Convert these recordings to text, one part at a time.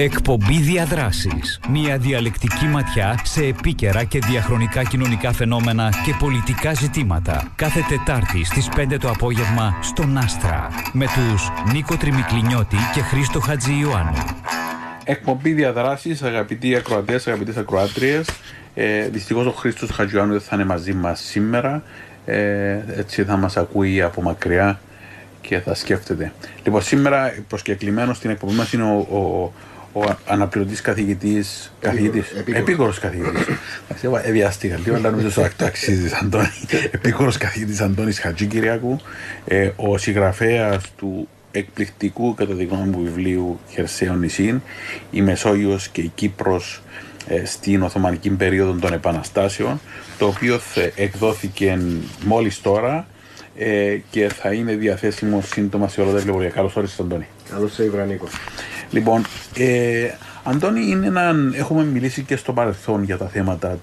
Εκπομπή Διαδράσεις. Μια διαλεκτική ματιά σε επίκαιρα και διαχρονικά κοινωνικά φαινόμενα και πολιτικά ζητήματα. Κάθε Τετάρτη στις 5 το απόγευμα στον Άστρα. Με τους Νίκο Τριμικλινιώτη και Χρήστο Χατζη Ιωάννου. Εκπομπή Διαδράσεις, αγαπητοί ακροατές, αγαπητές ακροάτριες. Ε, Δυστυχώς ο Χρήστος Χατζιωάννου δεν θα είναι μαζί μας σήμερα. Ε, έτσι θα μας ακούει από μακριά και θα σκέφτεται. Λοιπόν, σήμερα προσκεκλημένος στην εκπομπή μας είναι ο, ο, ο αναπληρωτής καθηγητής. Καθηγητής. Επίκορο καθηγητής. Εβιαστήκα λίγο, αλλά νομίζω ότι το αξίζει, Αντώνη. Επίκορο καθηγητής Αντώνης Χατζικυριακού, ε, ο συγγραφέας του εκπληκτικού κατά τη γνώμη μου βιβλίου Χερσαίο νησίν, η Μεσόγειος και η Κύπρος ε, στην Οθωμανική περίοδο των Επαναστάσεων, το οποίο εκδόθηκε μόλις τώρα ε, και θα είναι διαθέσιμο σύντομα σε όλα τα βιβλία. Καλώς όρισες Αντώνη. Καλώς σε Ιβρανίκο. Λοιπόν, ε, Αντώνη, είναι ένα, έχουμε μιλήσει και στο παρελθόν για τα θέματα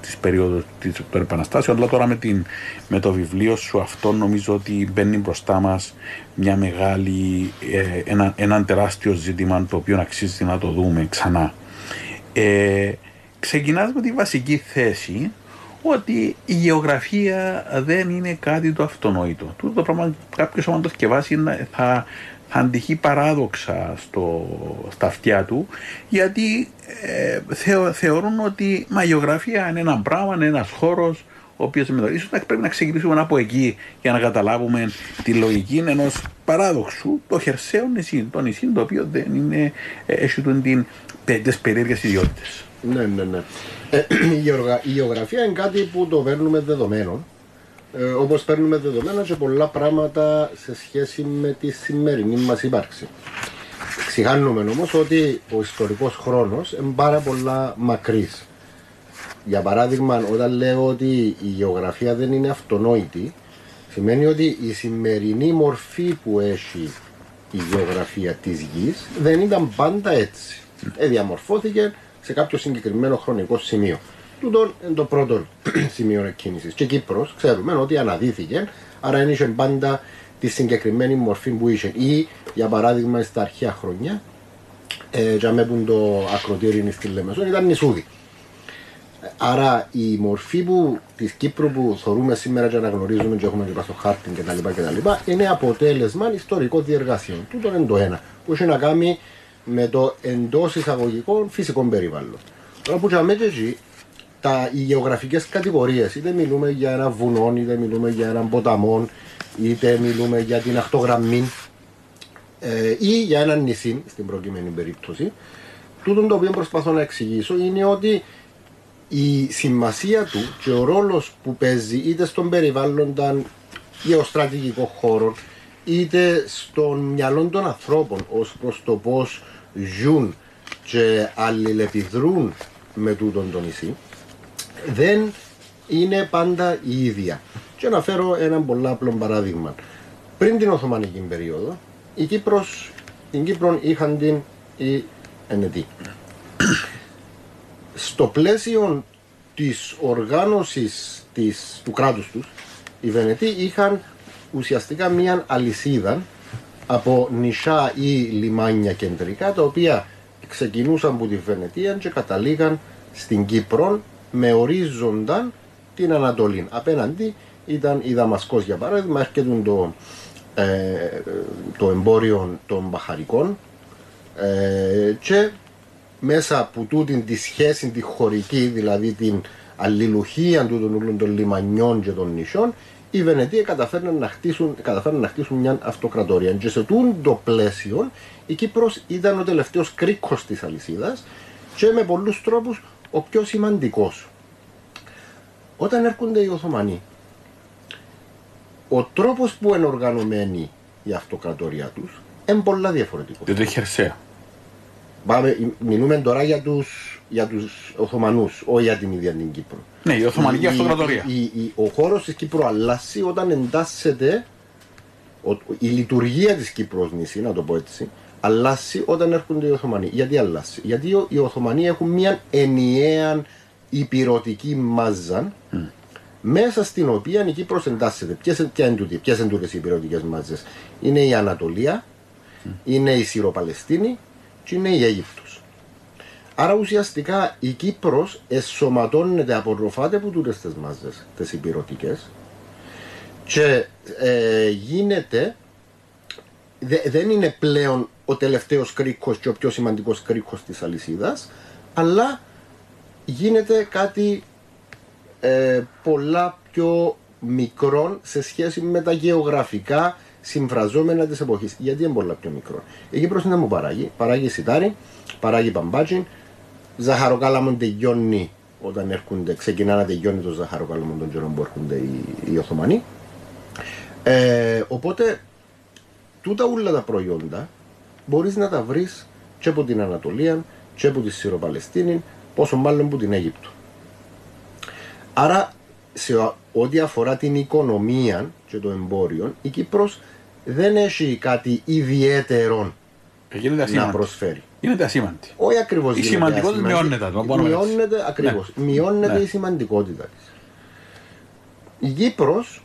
της περίοδου των επαναστάσεων, αλλά τώρα με, την, με το βιβλίο σου αυτό νομίζω ότι μπαίνει μπροστά μας μια μεγάλη, ε, ένα, ένα τεράστιο ζήτημα το οποίο αξίζει να το δούμε ξανά. Ε, ξεκινάς με τη βασική θέση ότι η γεωγραφία δεν είναι κάτι το αυτονόητο. Τούτο το πράγμα κάποιος όταν το σκευάσει θα, θα αντυχεί παράδοξα στο, στα αυτιά του γιατί ε, θεωρούν ότι μα η γεωγραφία είναι ένα πράγμα, είναι ένας χώρος ο οποίος ίσως πρέπει να ξεκινήσουμε από εκεί για να καταλάβουμε τη λογική ενός παράδοξου, το χερσαίο νησί, το νησί το οποίο δεν είναι, ε, έχει την, τις περίεργες ιδιότητες. Ναι, ναι, ναι. Ε, η γεωγραφία είναι κάτι που το παίρνουμε δεδομένο. Ε, Όπως παίρνουμε δεδομένα και πολλά πράγματα σε σχέση με τη σημερινή μας ύπαρξη. Ξηχάνουμε όμως ότι ο ιστορικός χρόνος είναι πάρα πολλά μακρύς. Για παράδειγμα, όταν λέω ότι η γεωγραφία δεν είναι αυτονόητη, σημαίνει ότι η σημερινή μορφή που έχει η γεωγραφία της γης δεν ήταν πάντα έτσι. Ε, διαμορφώθηκε σε κάποιο συγκεκριμένο χρονικό σημείο. Τούτο είναι το πρώτο σημείο εκκίνησης. Και Κύπρος ξέρουμε ότι αναδύθηκε, άρα δεν είχε πάντα τη συγκεκριμένη μορφή που είχε. Ή για παράδειγμα στα αρχαία χρόνια, ε, για που το ακροτήρι στη Λεμεσόν ήταν νησούδι. Άρα η μορφή που, της Κύπρου που θεωρούμε σήμερα και αναγνωρίζουμε και έχουμε και στο χάρτη κτλ. κτλ. είναι αποτέλεσμα ιστορικών διεργασιών. Τούτο είναι το ένα που έχει να κάνει με το εντός εισαγωγικών φυσικών περιβάλλον. Τώρα που είχαμε εκεί, τα, οι γεωγραφικέ κατηγορίες, είτε μιλούμε για ένα βουνό, είτε μιλούμε για έναν ποταμό, είτε μιλούμε για την ακτογραμμή ε, ή για έναν νησί, στην προκειμένη περίπτωση, τούτο το οποίο προσπαθώ να εξηγήσω είναι ότι η σημασία του και ο ρόλος που παίζει είτε στον περιβάλλοντα γεωστρατηγικό χώρο, είτε στον μυαλό των ανθρώπων ως προς το πώς ζουν και αλληλεπιδρούν με τούτον το νησί δεν είναι πάντα η ίδια. Και να φέρω ένα πολύ απλό παράδειγμα. Πριν την Οθωμανική περίοδο, η Κύπρος, την Κύπρο είχαν την η Ενετή. Στο πλαίσιο της οργάνωσης της, του κράτους τους, οι Βενετοί είχαν ουσιαστικά μια αλυσίδα από νησιά ή λιμάνια κεντρικά τα οποία ξεκινούσαν από τη Βενετία και καταλήγαν στην Κύπρο με ορίζοντα την Ανατολή. Απέναντι ήταν η Δαμασκός για παράδειγμα, έρχεται το, ε, το εμπόριο των μπαχαρικών ε, και μέσα από τούτη τη σχέση τη χωρική, δηλαδή την αλληλουχία του των λιμανιών και των νησιών, οι Βενετοί καταφέρνουν να χτίσουν, καταφέρνουν να χτίσουν μια αυτοκρατορία. Και σε το πλαίσιο η Κύπρος ήταν ο τελευταίος κρίκος της αλυσίδας και με πολλούς τρόπους ο πιο σημαντικός. Όταν έρχονται οι Οθωμανοί, ο τρόπος που είναι οργανωμένη η αυτοκρατορία τους είναι πολλά διαφορετικός. Δεν το χερσαία. Πάμε, μιλούμε τώρα για τους, για τους Οθωμανούς, όχι για την ίδια την Κύπρο. Ναι, η Οθωμανική Αυτοκρατορία. ο χώρος της Κύπρου αλλάζει όταν εντάσσεται η λειτουργία της Κύπρου νησί, να το πω έτσι, αλλάζει όταν έρχονται οι Οθωμανοί. Γιατί αλλάζει, Γιατί οι Οθωμανοί έχουν μια ενιαία υπηρωτική μάζα μέσα στην οποία η Κύπρος εντάσσεται. Ποιες είναι τούτες οι υπηρωτικέ μάζες, Είναι η Ανατολία, είναι η Συροπαλαιστίνη και είναι η Αίγυπτος. Άρα ουσιαστικά η Κύπρος εσωματώνεται, απορροφάται από τούτες τις μάζες, τις υπηρετικές και ε, γίνεται, δε- δεν είναι πλέον ο τελευταίος κρίκος και ο πιο σημαντικός κρίκος της αλυσίδας, αλλά γίνεται κάτι ε, πολλά πιο μικρό σε σχέση με τα γεωγραφικά συμφραζόμενα της εποχής. Γιατί είναι πολλά πιο μικρό. Η Κύπρος είναι να μου παράγει. Παράγει σιτάρι, παράγει παμπάτσι, ζαχαροκάλαμο τελειώνει όταν έρχονται, ξεκινά να τελειώνει το ζαχαροκάλαμο των καιρών που έρχονται οι, οι Οθωμανοί. Ε, οπότε τούτα όλα τα προϊόντα μπορείς να τα βρεις και από την Ανατολία και από τη Συροπαλαιστίνη, πόσο μάλλον από την Αίγυπτο. Άρα σε ο- ό,τι αφορά την οικονομία και το εμπόριο, η Κύπρος δεν έχει κάτι ιδιαίτερο Και γίνεται να ασήμαντη. προσφέρει. Γίνεται ασήμαντη. Όχι ακριβώς. Η σημαντικότητα μειώνεται, το μπορούμε έτσι. Μειώνεται ακριβώς. Ναι. Μειώνεται Ναι. η σημαντικότητα της. Η Κύπρος,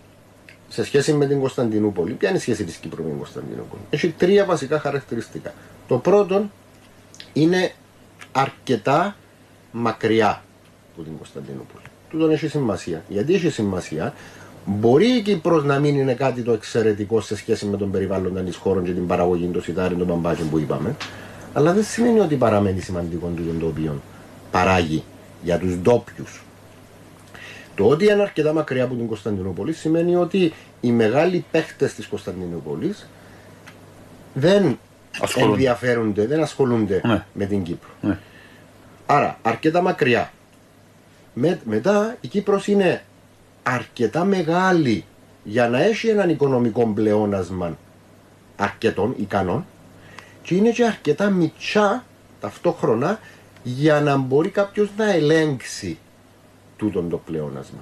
σε σχέση με την Κωνσταντινούπολη, ποια είναι η σχέση της Κύπρου με την Κωνσταντινούπολη; Έχει τρία βασικά χαρακτηριστικά. Το πρώτο είναι αρκετά μακριά από την Κωνσταντινούπολη. Τούτον έχει σημασία. Γιατί έχει σημασία, μπορεί η Κύπρος να μην είναι κάτι το εξαιρετικό σε σχέση με τον περιβάλλοντα της χώρας και την παραγωγή των σιτάρων των παμπάζων που είπαμε, αλλά δεν σημαίνει ότι παραμένει σημαντικό τούτο το οποίο παράγει για τους ντόπιους. Το ότι είναι αρκετά μακριά από την Κωνσταντινούπολη σημαίνει ότι οι μεγάλοι παίχτες της Κωνσταντινούπολης δεν Ασχολούνται. ενδιαφέρονται, δεν ασχολούνται Ναι. με την Κύπρο. Ναι. Άρα, αρκετά μακριά. Με- μετά, η Κύπρος είναι αρκετά μεγάλη για να έχει έναν οικονομικό πλεόνασμα αρκετών ικανών και είναι και αρκετά μητσά ταυτόχρονα για να μπορεί κάποιος να ελέγξει τούτον το πλεόνασμα.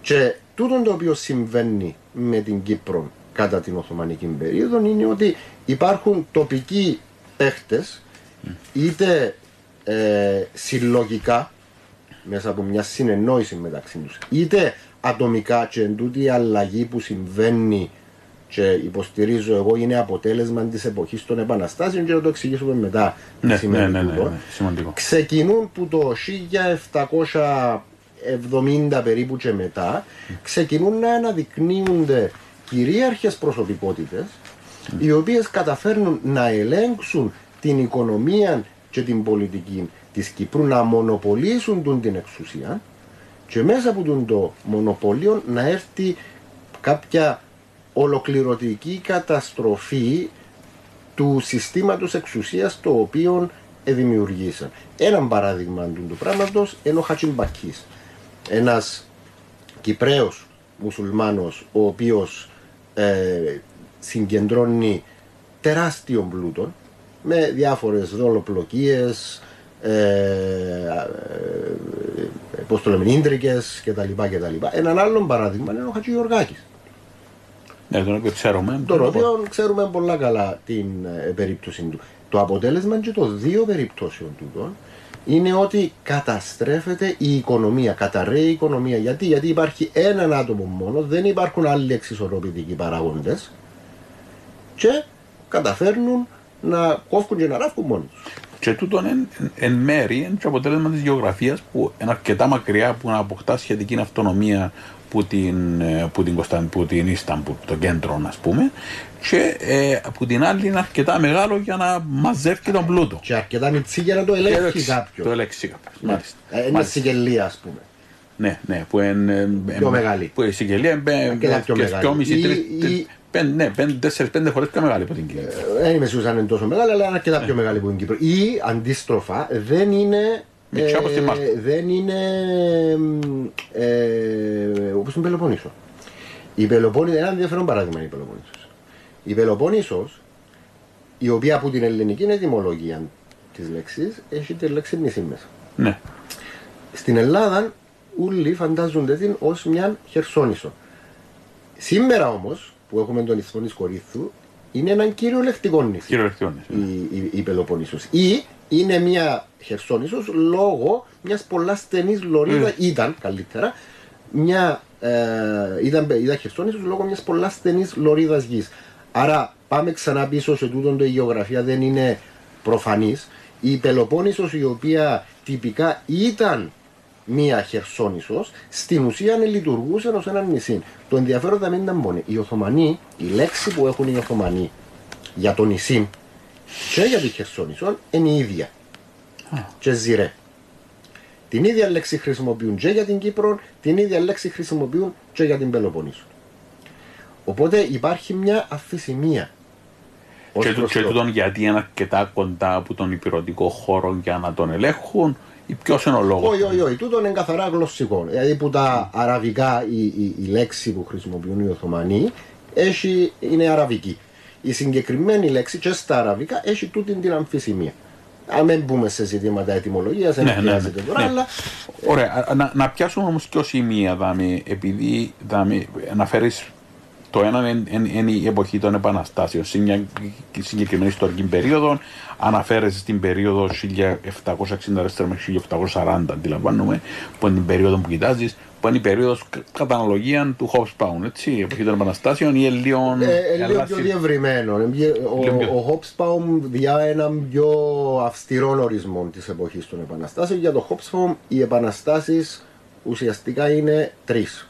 Και τούτον το οποίο συμβαίνει με την Κύπρο κατά την Οθωμανική περίοδο είναι ότι υπάρχουν τοπικοί παίχτες είτε ε, συλλογικά μέσα από μια συνεννόηση μεταξύ τους είτε ατομικά και εν τούτη η αλλαγή που συμβαίνει και υποστηρίζω εγώ είναι αποτέλεσμα της εποχής των επαναστάσεων και να το εξηγήσουμε μετά τι Ναι, ναι, σημαίνει ναι, ναι, τούτο ναι, σημαντικό. ξεκινούν που το 1770 περίπου και μετά ξεκινούν να αναδεικνύονται κυρίαρχες προσωπικότητες οι οποίες καταφέρνουν να ελέγξουν την οικονομία και την πολιτική της Κύπρου να μονοπολίσουν τον την εξουσία και μέσα από τον το μονοπωλίο να έρθει κάποια ολοκληρωτική καταστροφή του συστήματος εξουσίας το οποίο δημιουργήσαν. Ένα παράδειγμα του του πράγματος είναι ο Χατσιμπακής. Ένας Κυπραίος μουσουλμάνος ο οποίος ε, συγκεντρώνει τεράστιο πλούτο με διάφορες δολοπλοκίες, ε, ε, ε, πώς το λέμε, ίντρικες κτλ. κτλ. Έναν άλλο παράδειγμα είναι ο Χατζηγιοργάκης. Ναι, τον οποίο ξέρουμε. Τον οποίο ξέρουμε πολλά καλά την ε, περίπτωση του. Το αποτέλεσμα και των δύο περιπτώσεων τούτων είναι ότι καταστρέφεται η οικονομία, καταρρέει η οικονομία. Γιατί, Γιατί υπάρχει έναν άτομο μόνο, δεν υπάρχουν άλλοι εξισορροπητικοί παράγοντε και καταφέρνουν να κόφουν και να ράφουν μόνοι τους. Και τούτο εν, εν μέρη είναι το αποτέλεσμα της γεωγραφίας που είναι αρκετά μακριά που να αποκτά σχετική αυτονομία που την, ε, που την, Κωνσταν, που την Ίσταμπουλ, το κέντρο, α πούμε, και ε, από την άλλη είναι αρκετά μεγάλο για να μαζεύει τον πλούτο. Και αρκετά μυτσί για να το ελέγχει Το κάποιος. ελέγξει κάποιος. Μάλιστα. Ε, Είναι Μάλιστα. συγγελία, ας πούμε. Ναι, ναι, που είναι. Πιο μεγάλη. Που η Σικελία είναι. Αρκετά πιο μεγάλη. Ή- ή- Ναι, τέσσερι-πέντε φορές πιο μεγάλη από την Κύπρο. Δεν είμαι σίγουρος αν είναι τόσο μεγάλη, αλλά είναι αρκετά πιο μεγάλη από την Κύπρο. Ή αντίστροφα, δεν είναι. Μικρή όπως τη Μάλτα. δεν είναι. Ε, Όπως την Πελοπόννησο. Η Πελοπόννησο, ένα ενδιαφέρον παράδειγμα είναι η Πελοπόννησος. Η Πελοπόννησος, η οποία από την ελληνική ετοιμολογία της λέξης έχει τη λέξη νησί μέσα. Ναι. Στην Ελλάδα, όλοι φαντάζονται την ως μια χερσόνησο. Σήμερα όμως, που έχουμε τον ισθμό τη Κορύθου, είναι έναν κυριολεκτικό νησί Κυριολεκτικό. ναι. η, η, η Πελοποννήσος. Ή είναι μια Χερσόνησος λόγω μιας πολλά στενής λωρίδα, ήταν καλύτερα, μια, ε, ήταν, ήταν Χερσόνησος λόγω μιας πολλά στενής λωρίδας γης. Άρα πάμε ξανά πίσω σε τούτον το η γεωγραφία δεν είναι προφανής. Η Πελοπόννησος η οποία τυπικά ήταν μία Χερσόνησος, στην ουσία λειτουργούσε ως ένα νησί. Το ενδιαφέρον δεν ήταν μόνο. Οι Οθωμανοί, η λέξη που έχουν οι Οθωμανοί για το νησί και για τη Χερσόνησο είναι η ίδια. Και ζηρέ. Την ίδια λέξη χρησιμοποιούν και για την Κύπρο, την ίδια λέξη χρησιμοποιούν και για την Πελοποννήσο. Οπότε υπάρχει μια αφησιμία. Και, το, και τούτον γιατί είναι αρκετά κοντά από τον υπηρετικό χώρο για να τον ελέγχουν, ή ποιος είναι ο λόγος; Όχι, όχι, όχι. Τούτο είναι καθαρά γλωσσικό. Δηλαδή που τα αραβικά, η, η, η λέξη που χρησιμοποιούν οι Οθωμανοί έχει, είναι αραβική. Η συγκεκριμένη λέξη και στα αραβικά έχει τούτη την αμφισημία. Αν δεν μπούμε σε ζητήματα ετοιμολογίας, δεν ναι, χρειάζεται ναι, τώρα, ναι. αλλά. Ωραία. Να, να πιάσουμε όμως και ω σημεία, δάμε, επειδή δάμε, αναφέρει το ένα είναι, η εποχή των επαναστάσεων. Σε μια συγκεκριμένη ιστορική περίοδο, αναφέρεσαι στην περίοδο 1764 με 1740, αντιλαμβάνομαι, που είναι την περίοδο που κοιτάζεις, που είναι η περίοδος κατά αναλογία του Hobsbawm, έτσι, η εποχή των επαναστάσεων ή λίγο. Ε, λίγο πιο διευρυμένο. Ο, ο Hobsbawm διά έναν πιο αυστηρό ορισμό της εποχής των επαναστάσεων. Για το Hobsbawm οι επαναστάσεις ουσιαστικά είναι τρεις.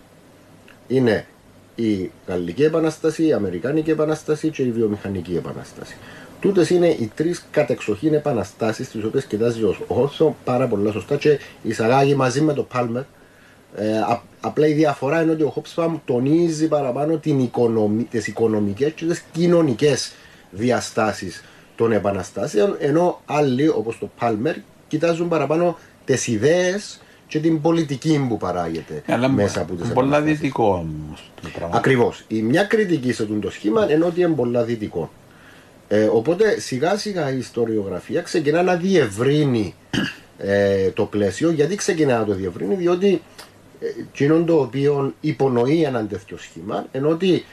Είναι η Γαλλική Επανάσταση, η Αμερικάνικη Επανάσταση και η Βιομηχανική Επανάσταση. Τούτες είναι οι τρεις κατεξοχήν επαναστάσεις, τις οποίες κοιτάζει ο Χόλσο πάρα πολλά σωστά και εισαγάγει μαζί με το Πάλμερ. Ε, απλά η διαφορά είναι ότι ο Χόψπαμ τονίζει παραπάνω τις οικονομικές και τις κοινωνικές διαστάσεις των επαναστάσεων, ενώ άλλοι όπως το Πάλμερ κοιτάζουν παραπάνω τις ιδέες και την πολιτική που παράγεται Αλλά μέσα από τις Πολλά δυτικό όμως. Ακριβώς. Η μια κριτική σε το σχήμα είναι ότι είναι πολλά δυτικό. Ε, οπότε σιγά σιγά η ιστοριογραφία ξεκινά να διευρύνει ε, το πλαίσιο. Γιατί ξεκινά να το διευρύνει, διότι ε, εκείνο το οποίο υπονοεί έναν τέτοιο σχήμα, ενώ ότι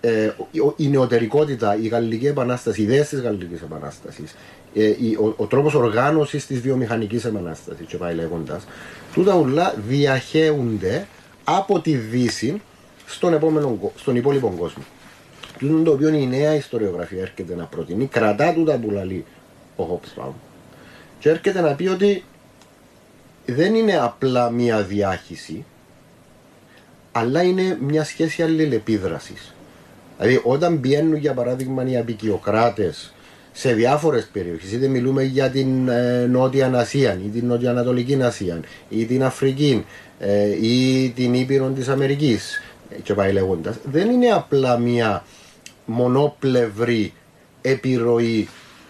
ε, η νεωτερικότητα, η Γαλλική Επανάσταση, οι ιδέες της Γαλλικής Επανάστασης, ε, ο, ο τρόπος οργάνωσης της βιομηχανικής επανάστασης, και πάει λέγοντας, τούτα ουλά διαχέονται από τη Δύση στον, επόμενο, στον υπόλοιπο κόσμο. Τούτο το οποίο η νέα ιστοριογραφία έρχεται να προτείνει, κρατά τούτα που λέει ο Χόψπαου και έρχεται να πει ότι δεν είναι απλά μία διάχυση, αλλά είναι μια σχέση αλληλεπίδρασης. Δηλαδή, όταν μπαίνουν για παράδειγμα οι απεικιοκράτες σε διάφορες περιοχές, είτε μιλούμε για την ε, Νότια Ασία ή την Νοτιοανατολική Ασία ή την Αφρική ε, ή την Ήπειρο της Αμερικής, και πάει λέγοντας, δεν είναι απλά μια μονοπλευρή επιρροή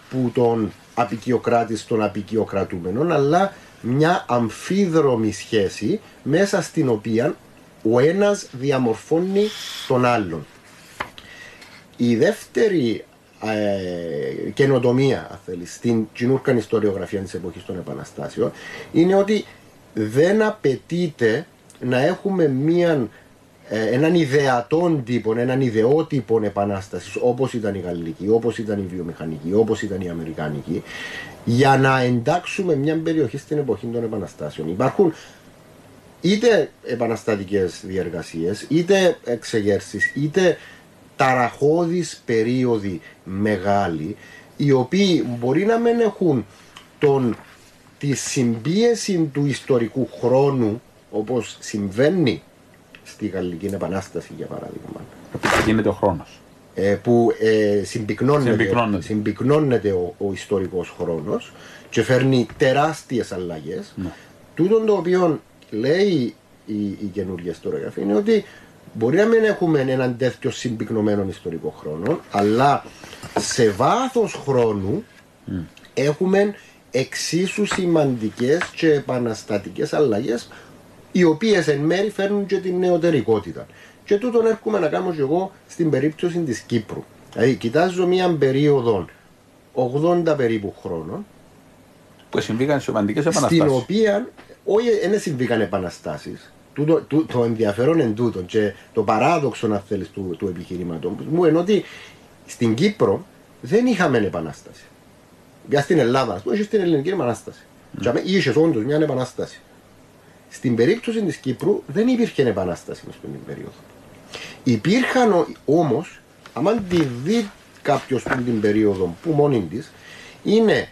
που τον απεικιοκράτη στον απεικιοκρατούμενο, αλλά μια αμφίδρομη σχέση μέσα στην οποία ο ένας διαμορφώνει τον άλλον. Η δεύτερη ε, καινοτομία, θέλεις, στην κοινούρκαν ιστοριογραφία της εποχής των επαναστάσεων είναι ότι δεν απαιτείται να έχουμε μία ε, έναν ιδεατόν τύπο, έναν ιδεότυπο επανάστασης όπως ήταν η Γαλλική, όπως ήταν η Βιομηχανική, όπως ήταν η Αμερικάνικη, για να εντάξουμε μια περιοχή στην εποχή των επαναστάσεων. Υπάρχουν είτε επαναστατικές διεργασίε, είτε εξεγέρσεις, είτε ταραχώδεις περίοδοι μεγάλοι, οι οποίοι μπορεί να μην έχουν τον, τη συμπίεση του ιστορικού χρόνου όπως συμβαίνει στη Γαλλική Επανάσταση για παράδειγμα. Γίνεται ο χρόνος. Ε, που ε, συμπυκνώνεται, συμπυκνώνεται. ο, ο ιστορικός χρόνος και φέρνει τεράστιες αλλαγές. Ναι. Τούτο το οποίο λέει η, η καινούργια ιστοριογραφία είναι ότι μπορεί να μην έχουμε έναν τέτοιο συμπυκνωμένο ιστορικό χρόνο, αλλά σε βάθος χρόνου έχουμε εξίσου σημαντικές και επαναστατικές αλλαγές οι οποίες εν μέρη φέρνουν και την νεωτερικότητα. Και τούτον έρχομαι να κάνω και εγώ στην περίπτωση της Κύπρου. Δηλαδή, κοιτάζω μια περίοδο 80 περίπου χρόνων. Που συμβήκαν σημαντικέ επαναστάσεις. Στην οποία όχι δεν συμβήκαν επαναστάσεις. Το, το, το ενδιαφέρον εν τούτο και το παράδοξο, να θέλεις, του, του επιχειρήματος μου είναι ότι στην Κύπρο δεν είχαμε επανάσταση. Για στην Ελλάδα, ας πούμε, είχε στην Ελληνική επανάσταση. Mm. είχες όντως μια επανάσταση. Στην περίπτωση της Κύπρου δεν υπήρχε επανάσταση μέσα στην περίοδο. Υπήρχαν όμως, αν τη δει κάποιος την περίοδο που μόνη της, είναι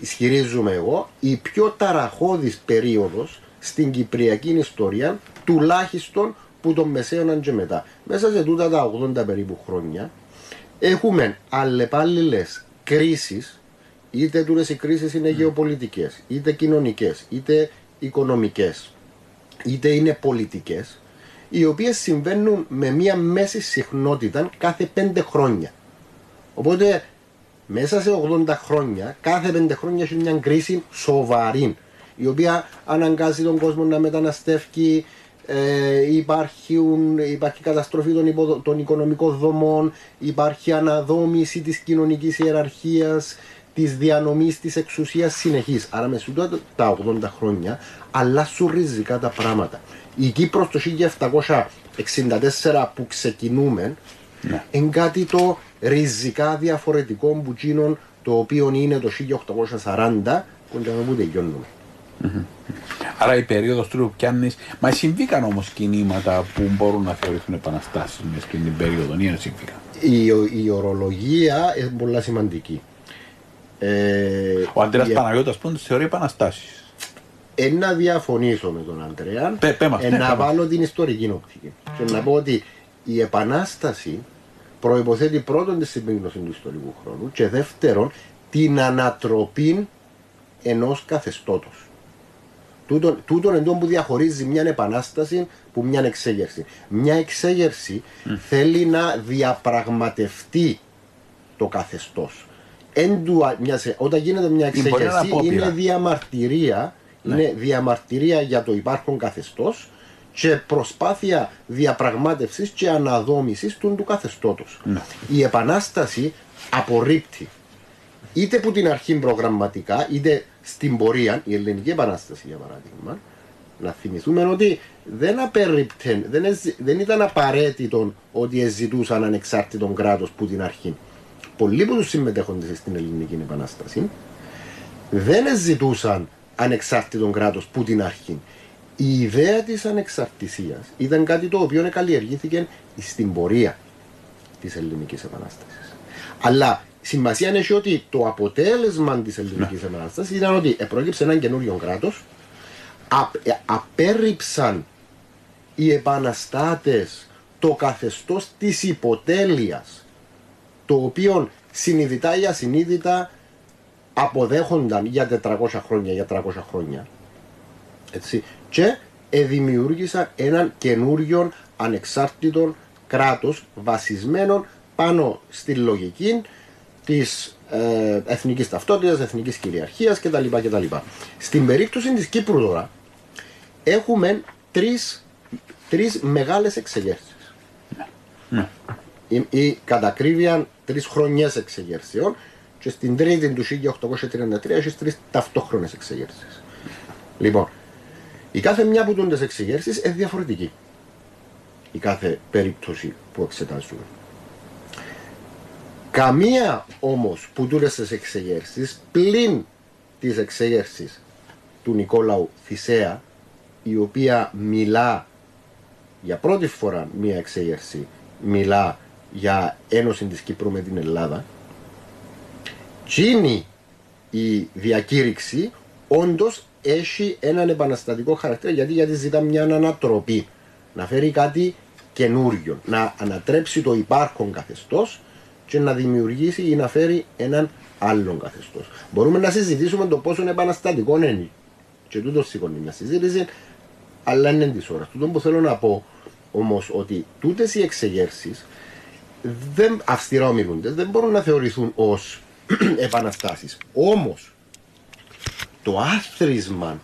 ισχυρίζομαι εγώ, η πιο ταραχώδης περίοδος στην Κυπριακή ιστορία, τουλάχιστον που των μεσαίων και μετά. Μέσα σε τούτα τα 80 περίπου χρόνια, έχουμε αλλεπάλληλες κρίσεις, είτε τούτες οι κρίσεις είναι γεωπολιτικές, είτε κοινωνικές, είτε οικονομικές, είτε είναι πολιτικές, οι οποίες συμβαίνουν με μία μέση συχνότητα κάθε πέντε χρόνια. Οπότε μέσα σε 80 χρόνια, κάθε πέντε χρόνια έχει μια κρίση σοβαρή, η οποία αναγκάζει τον κόσμο να μεταναστεύει, ε, υπάρχουν, υπάρχει καταστροφή των, υποδο, των οικονομικών δομών, υπάρχει αναδόμηση της κοινωνικής ιεραρχίας, της διανομής της εξουσίας συνεχής. Άρα μες τα 80 χρόνια αλλάσουν ριζικά τα πράγματα. Η Κύπρος το 1764 που ξεκινούμε ναι. είναι κάτι το ριζικά διαφορετικό που το οποίο είναι το 1840 που τελειώνουμε. Άρα η περίοδος του πιάνεις. Μα συμβήκαν όμως κινήματα που μπορούν να θεωρηθούν επαναστάσεις μέσα στην περίοδο, ή δεν συμβήκαν; Η, η ορολογία είναι πολύ σημαντική. Ε, Ο Αντρέας η... Παναγιώτα πούμε θεωρεί επαναστάσεις. Ένα διαφωνήσω με τον Αντρέα. Πέ, πέ μας, ναι, να βάλω την ιστορική οπτική. Και να πω ότι η επανάσταση προποθέτει πρώτον τη συμπίκνωση του ιστορικού χρόνου και δεύτερον την ανατροπή ενός καθεστώτος. Τούτον, τούτον εντός που διαχωρίζει μια επανάσταση που μια εξέγερση. Μια εξέγερση θέλει να διαπραγματευτεί το καθεστώ. Όταν γίνεται μια εξέγερση είναι διαμαρτυρία, ναι. διαμαρτυρία για το υπάρχον καθεστώς και προσπάθεια διαπραγμάτευσης και αναδόμησης του, του καθεστώτος. Ναι. Η επανάσταση απορρίπτει είτε που την αρχή προγραμματικά είτε στην πορεία, η Ελληνική Επανάσταση για παράδειγμα, να θυμηθούμε ότι δεν απέρριπτε, δεν, δεν ήταν απαραίτητο ότι ζητούσαν ανεξάρτητο κράτος που την αρχή. Πολλοί που τους συμμετέχονται στην Ελληνική Επανάσταση δεν ζητούσαν ανεξάρτητο κράτος που την αρχή. Η ιδέα της ανεξαρτησίας ήταν κάτι το οποίο καλλιεργήθηκε στην πορεία της Ελληνικής Επανάστασης. Αλλά Σημασία έχει ότι το αποτέλεσμα της ελληνικής ναι. επανάστασης ήταν ότι επρόκειψε έναν καινούριο κράτος, ε, απέρριψαν οι επαναστάτες το καθεστώς της υποτέλειας, το οποίο συνειδητά ή ασυνείδητα αποδέχονταν για 400 χρόνια, για 300 χρόνια. Έτσι. Και δημιούργησαν έναν καινούριος ανεξάρτητο κράτος βασισμένο πάνω στη λογική της ε, εθνικής ταυτότητας, εθνικής κυριαρχίας κτλ, κτλ. Στην περίπτωση της Κύπρου τώρα έχουμε τρεις τρεις μεγάλες εξεγέρσεις. Ναι. Η, η κατακρίβεια τρεις χρονιές εξεγέρσεων και στην τρίτη του 1833 έχει τρεις ταυτόχρονες εξεγέρσει. Λοιπόν, η κάθε μια από τις εξεγέρσει είναι διαφορετική. Η κάθε περίπτωση που εξετάζουμε. Καμία όμως που τούρες εξεγέρσεις πλην της εξεγέρσης του Νικόλαου Θησέα η οποία μιλά για πρώτη φορά μία εξέγερση μιλά για ένωση της Κύπρου με την Ελλάδα Τσίνη η διακήρυξη όντως έχει έναν επαναστατικό χαρακτήρα γιατί, γιατί ζητά μια ανατροπή να φέρει κάτι καινούριο να ανατρέψει το υπάρχον καθεστώς και να δημιουργήσει ή να φέρει έναν άλλον καθεστώς. Μπορούμε να συζητήσουμε το πόσο επαναστατικό είναι. Και τούτος σηκώνει μια συζήτηση, αλλά είναι της ώρας. Τούτο που θέλω να πω όμως ότι τούτες οι εξεγέρσεις δεν αυστηρά ομιλούνται, δεν μπορούν να θεωρηθούν ως επαναστάσεις. Όμως το άθροισμα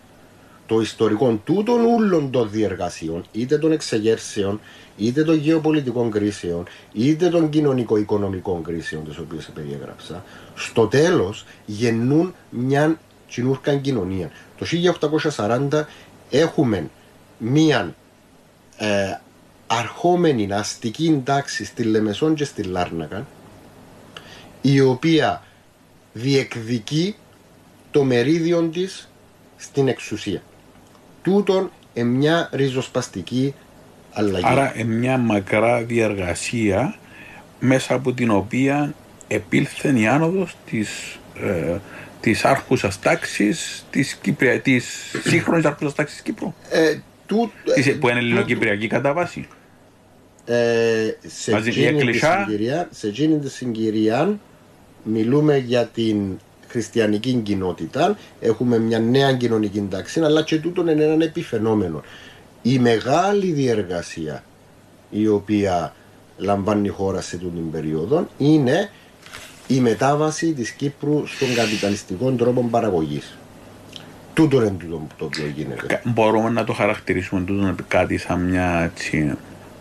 το ιστορικό τούτων ούλων των διεργασιών, είτε των εξεγέρσεων, είτε των γεωπολιτικών κρίσεων, είτε των κοινωνικο-οικονομικών κρίσεων, τις οποίες περιέγραψα, στο τέλος γεννούν μια τσινούρκα κοινωνία. Το 1840 έχουμε μια ε, αρχόμενη αστική τάξη στη Λεμεσόν και στη Λάρνακα, η οποία διεκδικεί το μερίδιο της στην εξουσία. Τούτον ε, μια ριζοσπαστική αλλαγή. Άρα ε, μια μακρά διαργασία μέσα από την οποία επήλθε η άνοδος της, ε, της άρχουσας τάξης της της σύγχρονης άρχουσας τάξης Κύπρου. Ε, του, Της- ε, που είναι ελληνοκυπριακή κατά βάση. Ε, σε Μαζί, η εκείνη της εκκλησιά. συγκυρία, σε εκείνη της συγκυρία μιλούμε για την χριστιανική κοινότητα, έχουμε μια νέα κοινωνική τάξη, αλλά και τούτο είναι ένα επιφαινόμενο. Η μεγάλη διεργασία η οποία λαμβάνει η χώρα σε τούτη την περίοδο είναι η μετάβαση της Κύπρου στον καπιταλιστικό τρόπο παραγωγής. Τούτο είναι τούτο το οποίο γίνεται. Κα- Μπορούμε να το χαρακτηρίσουμε τούτο κάτι σαν μια έτσι,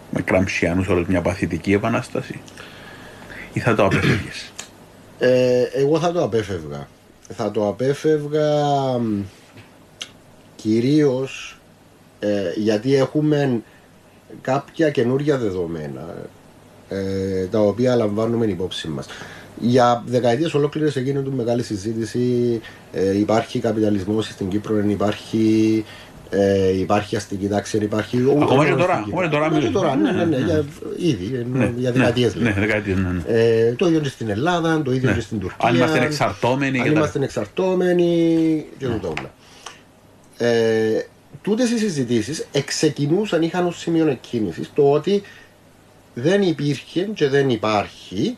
με κραμψιάνους όλες μια παθητική επανάσταση. Ή θα το απέφευγες; Ε, εγώ θα το απέφευγα. Θα το απέφευγα μ, κυρίως ε, γιατί έχουμε κάποια καινούργια δεδομένα ε, τα οποία λαμβάνουμε υπόψη μας. Για δεκαετίες ολόκληρες έγινε του μεγάλη συζήτηση ε, υπάρχει καπιταλισμός στην Κύπρο, δεν υπάρχει ε, υπάρχει αστική τάξη, δεν υπάρχει... Ακόμα και Στην τώρα, Κύπρο. ακόμα και τώρα Ακόμα και μιλούμε. τώρα, ναι, ναι, ναι, Ναι, για, ήδη, ενώ για δεκαετίες ναι, λέω. ναι, δεκαετίες, ναι, ναι. Ε, το ίδιο και στην Ελλάδα, το ίδιο Ναι. και στην Τουρκία. Αν είμαστε εξαρτώμενοι Αν και τα- είμαστε εξαρτώμενοι και τούτα όλα. Ε, Τούτες οι συζητήσεις εξεκινούσαν, είχαν ως σημείο εκκίνησης το ότι δεν υπήρχε και δεν υπάρχει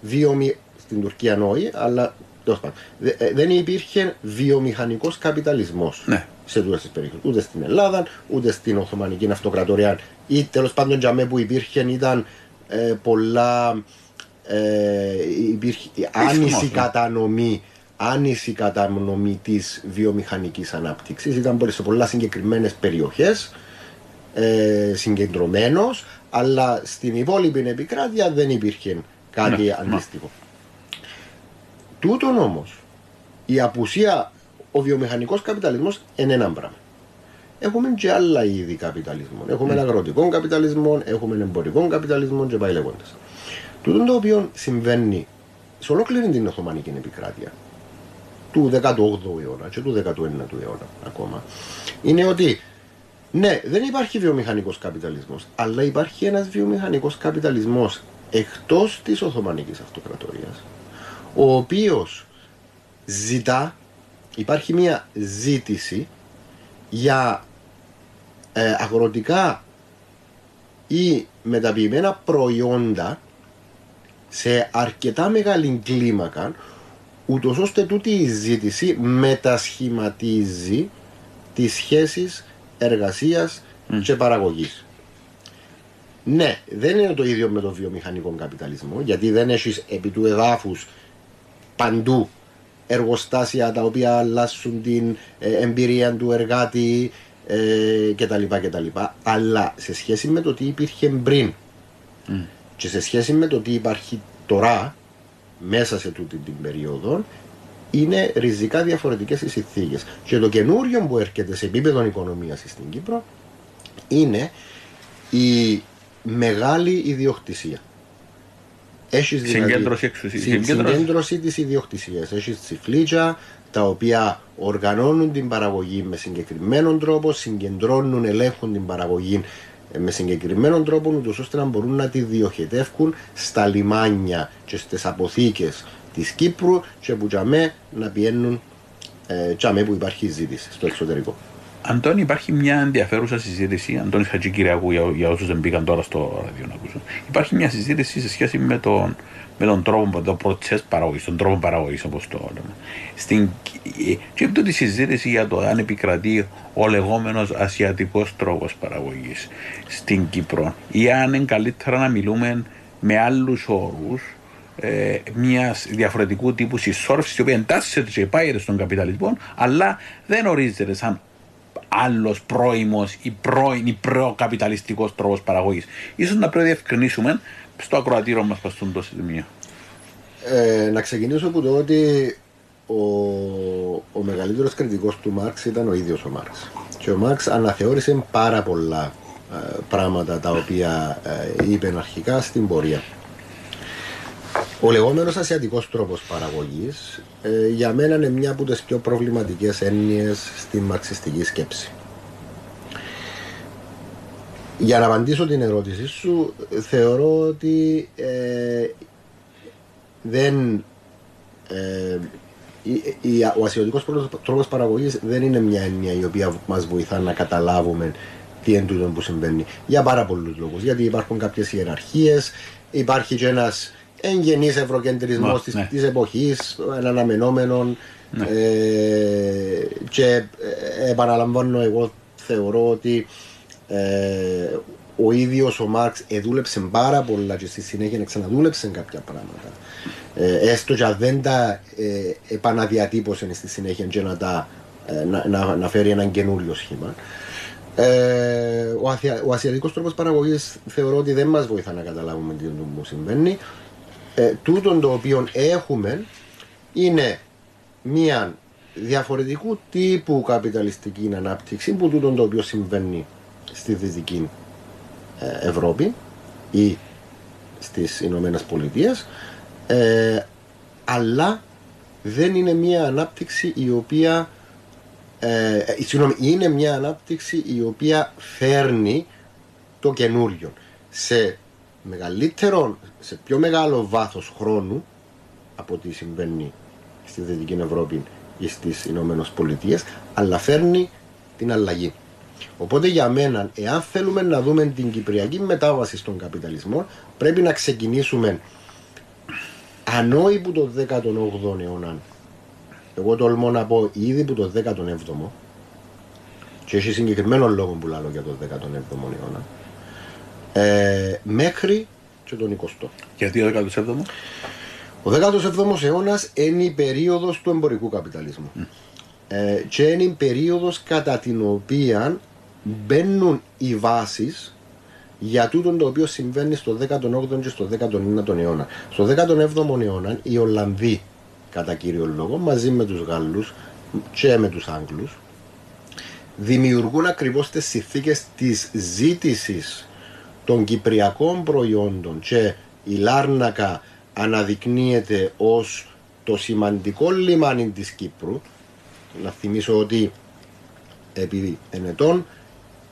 βιομη... στην Τουρκία όχι, αλλά τέλος πάντων, δε- ε, δεν υπήρχε βιομηχανικός καπιταλισμός Ναι. Σε τούτες τις περιοχές. Ούτε στην Ελλάδα, ούτε στην Οθωμανική Αυτοκρατορία ή τέλος πάντων για μέ που υπήρχε ήταν ε, πολλά ε, υπήρχε άνηση ναι. κατανομή άνηση κατανομή της βιομηχανικής ανάπτυξης ήταν σε πολλά συγκεκριμένες περιοχές ε, συγκεντρωμένος αλλά στην υπόλοιπη επικράτεια δεν υπήρχε κάτι Ναι, αντίστοιχο. Τούτον όμως η απουσία, ο βιομηχανικός καπιταλισμός είναι ένα πράγμα. Έχουμε και άλλα είδη καπιταλισμών. Έχουμε αγροτικό καπιταλισμό, έχουμε εμπορικό καπιταλισμό και πάει λέγοντας. Τούτο το οποίο συμβαίνει σε ολόκληρη την Οθωμανική επικράτεια του 18ου αιώνα και του 19ου αιώνα ακόμα είναι ότι ναι, δεν υπάρχει βιομηχανικός καπιταλισμός αλλά υπάρχει ένας βιομηχανικός καπιταλισμός εκτός της Οθωμανικής Αυτοκρατορίας ο οποίος ζητά, υπάρχει μια ζήτηση για ε, αγροτικά ή μεταποιημένα προϊόντα σε αρκετά μεγάλη κλίμακα ούτως ώστε τούτη η ζήτηση μετασχηματίζει τις σχέσεις εργασίας και παραγωγής. Ναι, δεν είναι το ίδιο με το βιομηχανικό καπιταλισμό γιατί δεν έχεις επί του εδάφους παντού εργοστάσια τα οποία αλλάσουν την ε, εμπειρία του εργάτη ε, κτλ, κτλ. Αλλά σε σχέση με το τι υπήρχε πριν και σε σχέση με το τι υπάρχει τώρα μέσα σε τούτη την περίοδο είναι ριζικά διαφορετικές οι συνθήκες. Και το καινούριο που έρχεται σε επίπεδο οικονομίας στην Κύπρο είναι η μεγάλη ιδιοκτησία. Έχεις δηλαδή Συγκέντρωση εξουσίας. συ- Συγκέντρωση. συγκέντρωση της ιδιοκτησίας. Έχεις τσιφλίτσα τα οποία οργανώνουν την παραγωγή με συγκεκριμένον τρόπο, συγκεντρώνουν, ελέγχουν την παραγωγή ε, με συγκεκριμένον τρόπο ούτως ώστε να μπορούν να τη διοχετεύουν στα λιμάνια και στις αποθήκες της Κύπρου και που τζαμέ να πηγαίνουν ε, τζαμέ που υπάρχει ζήτηση στο εξωτερικό. Αντώνη, υπάρχει μια ενδιαφέρουσα συζήτηση. Αντώνης Χατζικυριακού, για, για όσους δεν μπήκαν τώρα στο ραδίο να ακούσουν. Υπάρχει μια συζήτηση σε σχέση με τον, με τον τρόπο, το process παραγωγής, τον τρόπο παραγωγής, όπως το λέμε. Στην, και αυτή τη συζήτηση για το αν επικρατεί ο λεγόμενος ασιατικός τρόπος παραγωγής στην Κύπρο ή αν είναι καλύτερα να μιλούμε με άλλους όρους ε, μιας διαφορετικού τύπου συσσόρευσης, η οποία εντάσσεται και πάει στον καπιταλισμό, αλλά δεν ορίζεται σαν άλλος πρώιμος ή πρώην ή προκαπιταλιστικός τρόπος παραγωγής. σω να πρέπει να διευκρινίσουμε στο ακροατήριο μας πα στον τόσο σημείο. Ε, να ξεκινήσω από το ότι ο, ο μεγαλύτερος κριτικός του Μάρξ ήταν ο ίδιος ο Μάρξ. Και ο Μάρξ αναθεώρησε πάρα πολλά ε, πράγματα τα οποία ε, είπε αρχικά στην πορεία. Ο λεγόμενος ασιατικός τρόπος παραγωγής ε, για μένα είναι μια από τις πιο προβληματικές έννοιες στην μαρξιστική σκέψη. Για να απαντήσω την ερώτησή σου, θεωρώ ότι ε, δεν ε, ο ασιατικός τρόπος παραγωγής δεν είναι μια έννοια η οποία μας βοηθά να καταλάβουμε τι είναι τούτο που συμβαίνει. Για πάρα πολλούς λόγους. Γιατί υπάρχουν κάποιες ιεραρχίες, υπάρχει και ένας εγγενής ευρωκεντρισμός της, ναι. της εποχής, αναμενόμενο ναι. ε, και ε, επαναλαμβάνω εγώ θεωρώ ότι ε, ο ίδιος ο Μάρξ εδούλεψε πάρα πολλά και στη συνέχεια ξαναδούλεψε κάποια πράγματα. Ε, έστω και αν δεν τα ε, επαναδιατύπωσε στη συνέχεια και να, τα, ε, να, να, να, φέρει έναν καινούριο σχήμα. Ε, ο, ασια, ο ασιατικός τρόπος παραγωγής θεωρώ ότι δεν μας βοηθά να καταλάβουμε τι που συμβαίνει. Ε, τούτον το οποίο έχουμε είναι μια διαφορετικού τύπου καπιταλιστική ανάπτυξη που τούτον το οποίο συμβαίνει στη Δυτική ε, Ευρώπη ή στις Ηνωμένες Πολιτείες, ε, αλλά δεν είναι μια ανάπτυξη η οποία ε, συγγνώμη, είναι μια ανάπτυξη η οποία φέρνει το καινούριο σε μεγαλύτερο, σε πιο μεγάλο βάθος χρόνου από ό,τι συμβαίνει στη Δυτική Ευρώπη ή στις Ηνωμένες Πολιτείες, αλλά φέρνει την αλλαγή. Οπότε για μένα, εάν θέλουμε να δούμε την κυπριακή μετάβαση στον καπιταλισμό, πρέπει να ξεκινήσουμε ανόη που το 18ο αιώνα. Εγώ τολμώ να πω ήδη που το 17ο και έχει συγκεκριμένο λόγο που λέω για το 17ο αιώνα ε, μέχρι και τον 20ο. Γιατί ο 17ο; Ο 17ο αιώνας είναι η περίοδος του εμπορικού καπιταλισμού. Mm. Ε, και είναι η περίοδος κατά την οποία μπαίνουν οι βάσεις για τούτο το οποίο συμβαίνει στο 18ο και στο 19ο αιώνα. Στο 17ο αιώνα οι Ολλανδοί κατά κύριο λόγο μαζί με τους Γάλλους και με τους Άγγλους δημιουργούν ακριβώς τις συνθήκες της ζήτησης των κυπριακών προϊόντων και η Λάρνακα αναδεικνύεται ως το σημαντικό λιμάνι της Κύπρου. Να θυμίσω ότι επί ενετών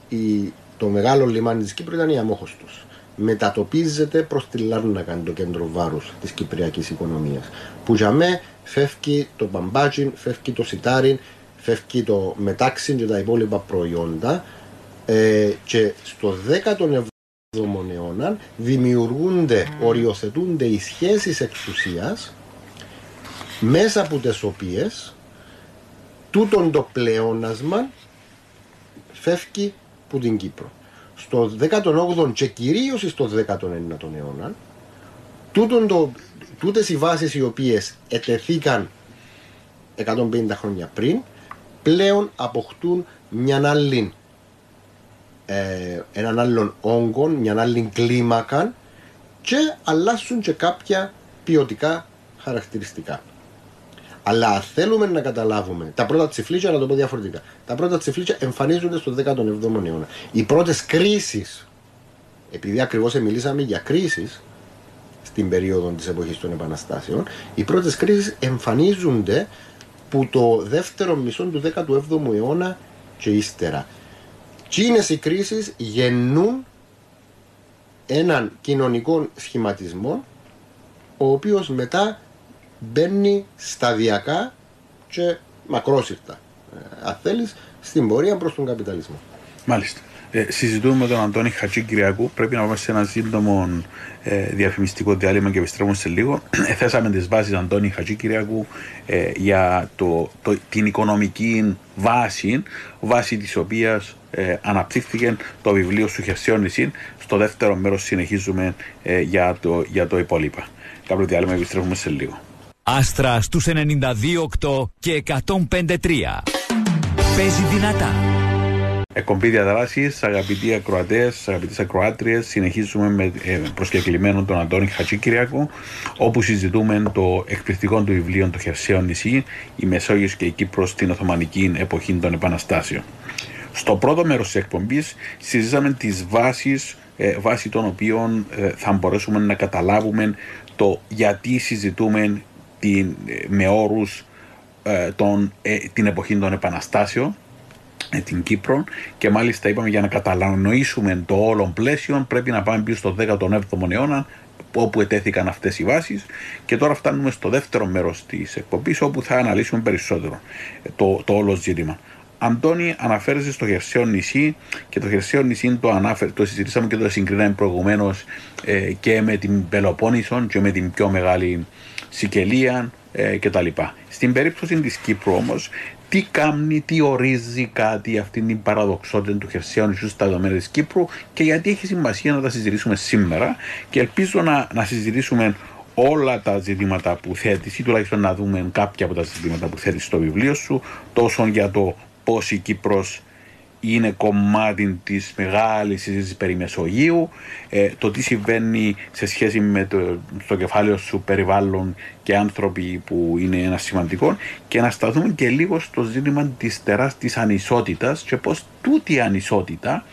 η, το μεγάλο λιμάνι της Κύπρου ήταν η Αμόχωστος. Μετατοπίζεται προς τη Λάρνακα το κέντρο βάρους της κυπριακής οικονομίας που για μέ φεύγει το μπαμπάτσιν, φεύγει το σιτάριν, φεύγει το μετάξιν και τα υπόλοιπα προϊόντα ε, και στο 17ο αιώνα δημιουργούνται, οριοθετούνται οι σχέσεις εξουσίας μέσα από τις οποίες τούτον το πλεόνασμα φεύγει από την Κύπρο. Στο 18ο και κυρίως στο 19ο αιώνα τούτον το, τούτες οι βάσεις οι οποίες ετεθήκαν 150 χρόνια πριν πλέον αποκτούν μια άλλη ε, έναν άλλον όγκο, μια άλλη κλίμακα και αλλάσουν και κάποια ποιοτικά χαρακτηριστικά. Αλλά θέλουμε να καταλάβουμε, τα πρώτα τσιφλίτσα, να το πω διαφορετικά, τα πρώτα τσιφλίτσα εμφανίζονται στο 17ο αιώνα. Οι πρώτες κρίσεις, επειδή ακριβώς μιλήσαμε για κρίσεις στην περίοδο της εποχής των επαναστάσεων, οι πρώτες κρίσεις εμφανίζονται που το δεύτερο μισό του 17ου αιώνα και ύστερα. Είναι οι κρίσεις γεννούν έναν κοινωνικό σχηματισμό ο οποίος μετά μπαίνει σταδιακά και μακρόσυρτα, ε, αν θέλεις, στην πορεία προς τον καπιταλισμό. Μάλιστα. Ε, συζητούμε με τον Αντώνη Χατζή Κυριακού. Πρέπει να πάμε σε ένα σύντομο ε, διαφημιστικό διάλειμμα και επιστρέφουμε σε λίγο. Ε, θέσαμε τις βάσεις Αντώνη Χατζή Κυριακού ε, για το, το, την οικονομική βάση, βάση της οποίας ε, αναπτύχθηκε το βιβλίο σου Χερσαίο νησί. Στο δεύτερο μέρος συνεχίζουμε ε, για, το, για το υπόλοιπα. Κάποιο διάλειμμα επιστρέφουμε σε λίγο. Άστρα στους 92,8 και 105,3. Παίζει δυνατά. Εκπομπή διαδράση, αγαπητοί ακροατές, αγαπητές ακροάτριες, συνεχίζουμε με ε, προσκεκλημένο τον Αντώνη Χατσίκυριακο, όπου συζητούμε το εκπληκτικό του βιβλίο Το Χερσαίο νησί, η Μεσόγειος και η Κύπρος στην Οθωμανική εποχή των Επαναστάσεων. Στο πρώτο μέρος της εκπομπής συζήτησαμε τις βάσεις ε, βάσει των οποίων ε, θα μπορέσουμε να καταλάβουμε το γιατί συζητούμε την, με όρους ε, τον, ε, την εποχή των επαναστάσεων ε, την Κύπρο και μάλιστα είπαμε για να κατανοήσουμε το όλο πλαίσιο πρέπει να πάμε πίσω στο 17ο αιώνα όπου ετέθηκαν αυτές οι βάσεις. Και τώρα φτάνουμε στο δεύτερο μέρος της εκπομπής, όπου θα αναλύσουμε περισσότερο το, το όλο ζήτημα. Αντώνη, αναφέρεσαι στο χερσαίο νησί και το χερσαίο νησί το, ανάφερε, το συζητήσαμε και το συγκρίναμε προηγουμένως ε, και με την Πελοπόννησο και με την πιο μεγάλη Σικελία ε, κτλ. Στην περίπτωση της Κύπρου όμως, τι κάνει, τι ορίζει κάτι αυτή την παραδοξότητα του χερσαίου νησιού στα δεδομένα της Κύπρου και γιατί έχει σημασία να τα συζητήσουμε σήμερα και ελπίζω να, να συζητήσουμε όλα τα ζητήματα που θέτεις ή τουλάχιστον να δούμε κάποια από τα ζητήματα που θέτεις στο βιβλίο σου τόσο για το πώς η Κύπρος είναι κομμάτι της μεγάλης συζήτησης περί Μεσογείου, ε, το τι συμβαίνει σε σχέση με το στο κεφάλαιο σου περιβάλλον και άνθρωποι που είναι ένα σημαντικό και να σταθούμε και λίγο στο ζήτημα της τεράστιας ανισότητας και πώς τούτη η ανισότητα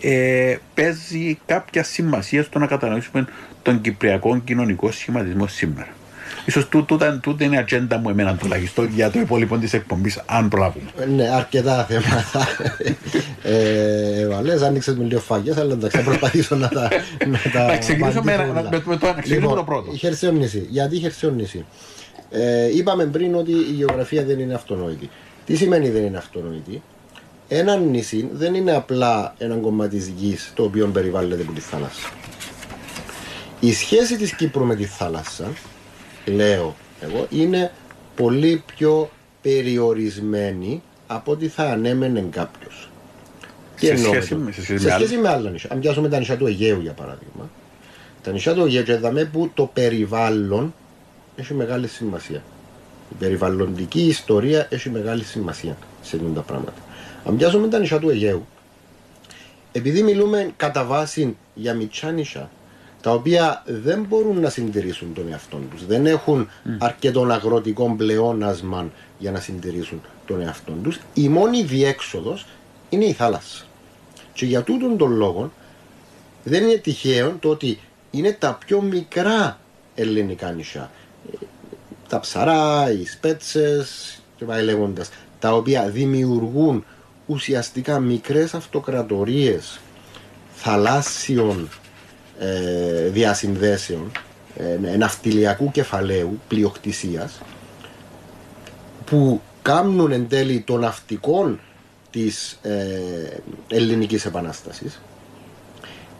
ε, παίζει κάποια σημασία στο να κατανοήσουμε τον κυπριακό κοινωνικό σχηματισμό σήμερα. Ίσως τούτο, τούτο είναι η ατζέντα μου εμένα τουλάχιστον για το υπόλοιπο της εκπομπής, αν προλάβουμε. Ναι, αρκετά θέματα. ε, Βαλές, άνοιξε με λίγο φαγές, αλλά εντάξει, θα προσπαθήσω να τα. Να, τα να ξεκινήσω με, με, με, με το, λοιπόν, το πρώτο. Η Χερσαιόνηση. Γιατί η Χερσαιόνηση. Ε, είπαμε πριν ότι η γεωγραφία δεν είναι αυτονόητη. Τι σημαίνει δεν είναι αυτονόητη; Ένα νησί δεν είναι απλά ένα κομμάτι της γης το οποίο περιβάλλεται από τη θάλασσα. Η σχέση της Κύπρου με τη θάλασσα λέω εγώ, είναι πολύ πιο περιορισμένη από ό,τι θα ανέμενε κάποιος. Σε, σχέση, με, σε, σχέση, σε σχέση με άλλα νησιά. Αν πιάσουμε τα νησιά του Αιγαίου για παράδειγμα. Τα νησιά του Αιγαίου και δαμε που το περιβάλλον έχει μεγάλη σημασία. Η περιβαλλοντική ιστορία έχει μεγάλη σημασία σε αυτά τα πράγματα. Αν πιάσουμε τα νησιά του Αιγαίου, επειδή μιλούμε κατά βάση για μητσά νησιά, τα οποία δεν μπορούν να συντηρήσουν τον εαυτό τους. Δεν έχουν mm. αρκετό αγροτικό πλεόνασμα για να συντηρήσουν τον εαυτό τους. Η μόνη διέξοδος είναι η θάλασσα. Και για τούτον τον λόγο δεν είναι τυχαίο το ότι είναι τα πιο μικρά ελληνικά νησιά. Τα ψαρά, οι σπέτσες και πάει λέγοντας, τα οποία δημιουργούν ουσιαστικά μικρές αυτοκρατορίες θαλάσσιων ε, διασυνδέσεων ε, ναυτιλιακού κεφαλαίου πλειοκτησίας που κάνουν εν τέλει των ναυτικών της ε, ελληνικής επανάστασης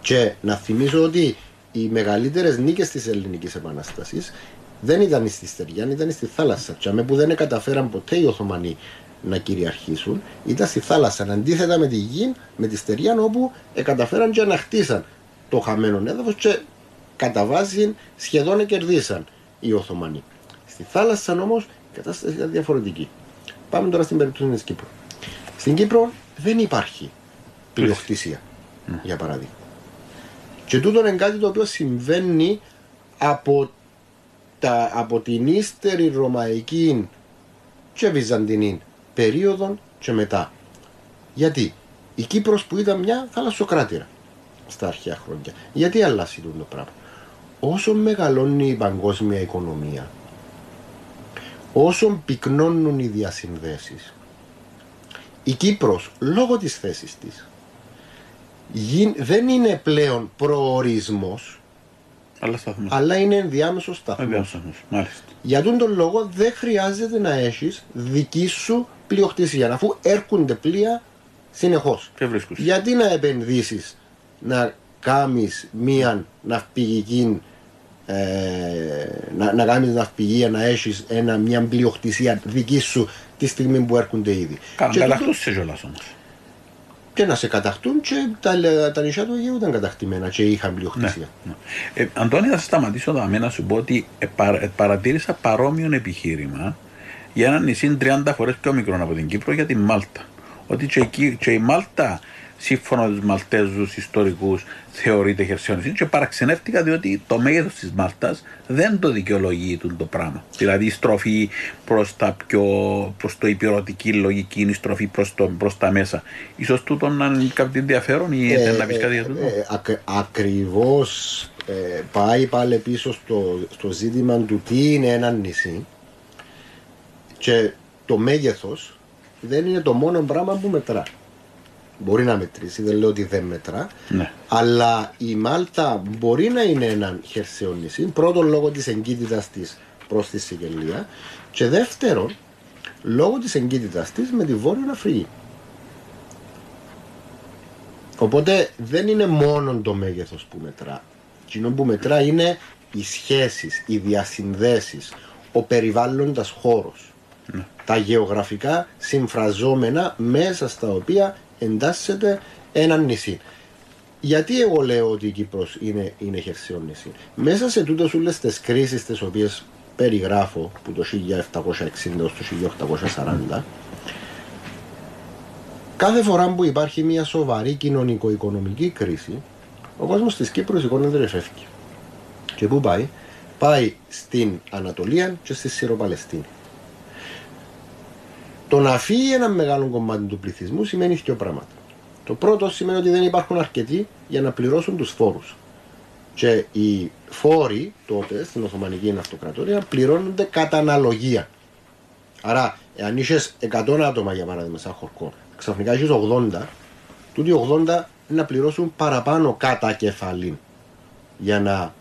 και να θυμίσω ότι οι μεγαλύτερες νίκες της ελληνικής επανάστασης δεν ήταν στη Στεριά, ήταν στη θάλασσα. Τσάμε που δεν καταφέραν ποτέ οι Οθωμανοί να κυριαρχήσουν, ήταν στη θάλασσα. Αντίθετα με τη γη, με τη Στεριά, όπου καταφέραν και αναχτίσαν το χαμένο έδαφος και κατά βάση σχεδόν κερδίσαν οι Οθωμανοί. Στη θάλασσα όμως η κατάσταση ήταν διαφορετική. Πάμε τώρα στην περίπτωση της Κύπρου. Στην Κύπρο δεν υπάρχει πλειοκτησία, για παράδειγμα. Και τούτο είναι κάτι το οποίο συμβαίνει από, τα, από την ύστερη ρωμαϊκή και βυζαντινή περίοδο και μετά. Γιατί η Κύπρος που ήταν μια θαλασσοκράτηρα στα αρχαία χρόνια. Γιατί αλλάζει το πράγμα. Όσο μεγαλώνει η παγκόσμια οικονομία, όσο πυκνώνουν οι διασυνδέσεις, η Κύπρος λόγω της θέσης της δεν είναι πλέον προορισμός αλλά, αλλά είναι ενδιάμεσος σταθμός. Για τον τον λόγο δεν χρειάζεται να έχεις δική σου πλειοκτησία αφού έρχονται πλοία συνεχώς. Γιατί να επενδύσεις να κάνεις μία ναυπηγική ε, να, να κάνεις ναυπηγία, να έχεις ένα, μια πλειοκτησία δική σου τη στιγμή που έρχονται ήδη. Κάνουν καταχτούν σε κιόλας όμως. Και να σε καταχτούν και τα, τα νησιά του Αιγαίου ήταν καταχτημένα και είχαν πλειοκτησία. Ναι, ναι. Ε, Αντώνη θα σταματήσω εδώ να σου πω ότι ε, ε, παρατήρησα παρόμοιο επιχείρημα για ένα νησί 30 φορές πιο μικρό από την Κύπρο για τη Μάλτα. Ότι και, και η Μάλτα σύμφωνα με τους Μαλτέζους ιστορικούς θεωρείται χερσαίο και παραξενεύτηκα διότι το μέγεθος της Μάλτας δεν το δικαιολογεί το πράγμα. Δηλαδή η στροφή προς προς το υπηρετική λογική, η στροφή προς προς τα μέσα. σω τούτο να είναι κάποιο ενδιαφέρον ή ε, να πεις κάτι για τούτο; Ε, ακ, Ακριβώς ε, πάει πάλι πίσω στο, στο ζήτημα του τι είναι ένα νησί και το μέγεθος δεν είναι το μόνο πράγμα που μετρά. Μπορεί να μετρήσει, δεν λέω ότι δεν μετρά. Ναι. Αλλά η Μάλτα μπορεί να είναι ένα χερσαίο νησί. Πρώτον, λόγω της εγκύτητας της προς τη Σικελία. Και δεύτερον, λόγω της εγκύτητας της με τη Βόρεια Αφρική. Οπότε δεν είναι μόνο το μέγεθος που μετρά. Εκείνο που μετρά είναι οι σχέσεις, οι διασυνδέσεις, ο περιβάλλοντας χώρος. Τα γεωγραφικά συμφραζόμενα μέσα στα οποία εντάσσεται ένα νησί. Γιατί εγώ λέω ότι η Κύπρος είναι, είναι χερσαίο νησί; Μέσα σε τούτες όλες τις κρίσεις τις οποίες περιγράφω που το 1760 έως το 1840 κάθε φορά που υπάρχει μια σοβαρή κοινωνικο-οικονομική κρίση ο κόσμος της Κύπρου σηκώνεται και φεύγει. Και πού πάει; Πάει στην Ανατολία και στη Συροπαλαιστίνη. Το να φύγει ένα μεγάλο κομμάτι του πληθυσμού σημαίνει δύο πράγματα. Το πρώτο σημαίνει ότι δεν υπάρχουν αρκετοί για να πληρώσουν τους φόρους. Και οι φόροι τότε στην Οθωμανική Αυτοκρατορία πληρώνονται κατά αναλογία. Άρα, εάν είσαι 100 άτομα για παράδειγμα, σαν χορκό, ξαφνικά έχεις 80, τούτοι 80 να πληρώσουν παραπάνω κατά κεφαλή για να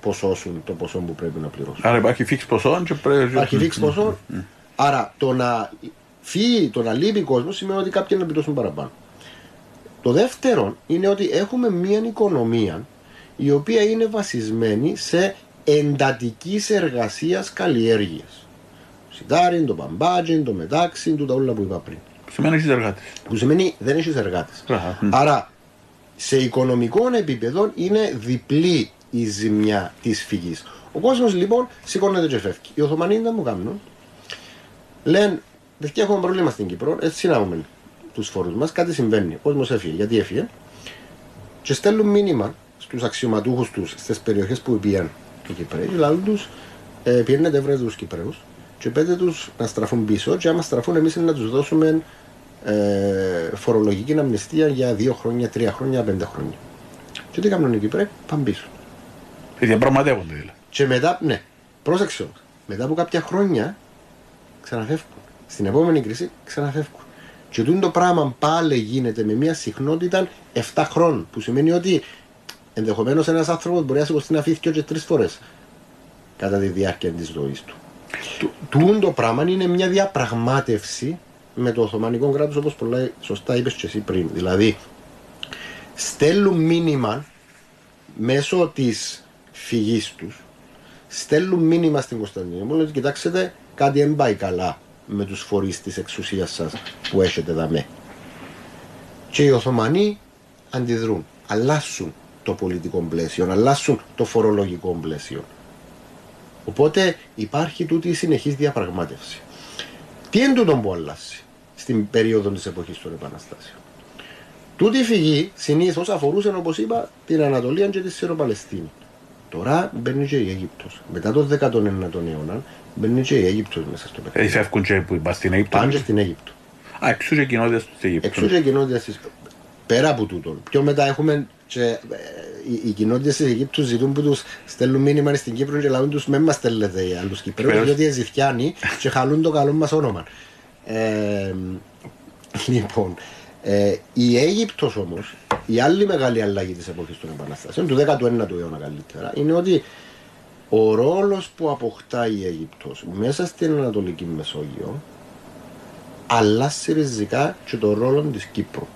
ποσώσουν το ποσό που πρέπει να πληρώσουν. Άρα υπάρχει φίξ ποσό και πρέπει. Υπάρχει φίξ ποσό. Άρα το να φύγει, το να λείπει κόσμο σημαίνει ότι κάποιοι να πληρώσουν παραπάνω. Το δεύτερο είναι ότι έχουμε μια οικονομία η οποία είναι βασισμένη σε εντατικής εργασίας καλλιέργειας. Σιτάρι, το μπαμπάτζι, το μετάξι, το τα όλα που είπα πριν. Που σημαίνει έχεις εργάτες. Που σημαίνει δεν έχεις εργάτες. Άρα σε οικονομικό επίπεδο είναι διπλή η ζημιά της φυγής. Ο κόσμος λοιπόν σηκώνεται και φεύγει. Οι Οθωμανοί δεν μου κάνουν. Λένε, δεν έχουμε πρόβλημα στην Κύπρο, έτσι συνάγουμε τους φόρους μας, κάτι συμβαίνει. Ο κόσμος έφυγε. Γιατί έφυγε; Και στέλνουν μήνυμα στους αξιωματούχους τους στις περιοχές που πήγαν οι Κυπρέοι, δηλαδή τους ε, πήρνετε βρε τους Κυπρέους και πέντε τους να στραφούν πίσω. Και άμα στραφούν, εμείς να τους δώσουμε ε, φορολογική αμνηστία για δύο χρόνια, τρία χρόνια, πέντε χρόνια. Και τι κάνουν οι Κυπρέοι, πάνε πίσω. Και διαπραγματεύονται δηλαδή. Και μετά, ναι, πρόσεξε μετά από κάποια χρόνια ξαναφεύγουν. Στην επόμενη κρίση ξαναφεύγουν. Και το πράγμα πάλι γίνεται με μια συχνότητα 7 χρόνων. Που σημαίνει ότι ενδεχομένως ένας άνθρωπος μπορεί να σηκωθεί να φύγει και τρεις φορές κατά τη διάρκεια της ζωής του. Τούν το πράγμα είναι μια διαπραγμάτευση με το Οθωμανικό κράτος όπως πολλά σωστά είπες και εσύ πριν. Δηλαδή, στέλνουν μήνυμα μέσω της φυγής τους, στέλνουν μήνυμα στην Κωνσταντινούπολη ότι κοιτάξτε, κάτι δεν πάει καλά με τους φορείς της εξουσίας σας που έχετε δαμέ. Και οι Οθωμανοί αντιδρούν, αλλάσουν το πολιτικό πλαίσιο, αλλάσουν το φορολογικό πλαίσιο. Οπότε υπάρχει τούτη η συνεχής διαπραγμάτευση. Τι είναι τούτο που αλλάσει στην περίοδο της εποχής των Επαναστάσεων; Τούτη η φυγή συνήθως αφορούσε, όπως είπα, την Ανατολία και τη Συροπαλαιστίνη. Τώρα μπαίνει και η Αίγυπτος. Μετά τον 19ο αιώνα μπαίνει και η Αίγυπτος μέσα στο παιχνίδι. Έτσι φεύγουν και που είπα στην Αίγυπτο. Πάνε στην Αίγυπτο. Α, εξού και κοινότητα της Αίγυπτο. Εξού και κοινότητα τη. Πέρα από τούτο. Πιο μετά έχουμε και ε, οι, οι κοινότητες της Αιγύπτου ζητούν που τους στέλνουν μήνυμα στην Κύπρο και λαούν τους με μας στέλνετε οι άλλους Κυπρέου, διότι εζηθιάνοι και χαλούν το καλό μας όνομα. Ε, λοιπόν, ε, η Αίγυπτος όμως, η άλλη μεγάλη αλλαγή της εποχής των Επαναστάσεων, του 19ου αιώνα καλύτερα, είναι ότι ο ρόλος που αποκτά η Αίγυπτος μέσα στην Ανατολική Μεσόγειο αλλάζει ριζικά και το ρόλο της Κύπρου.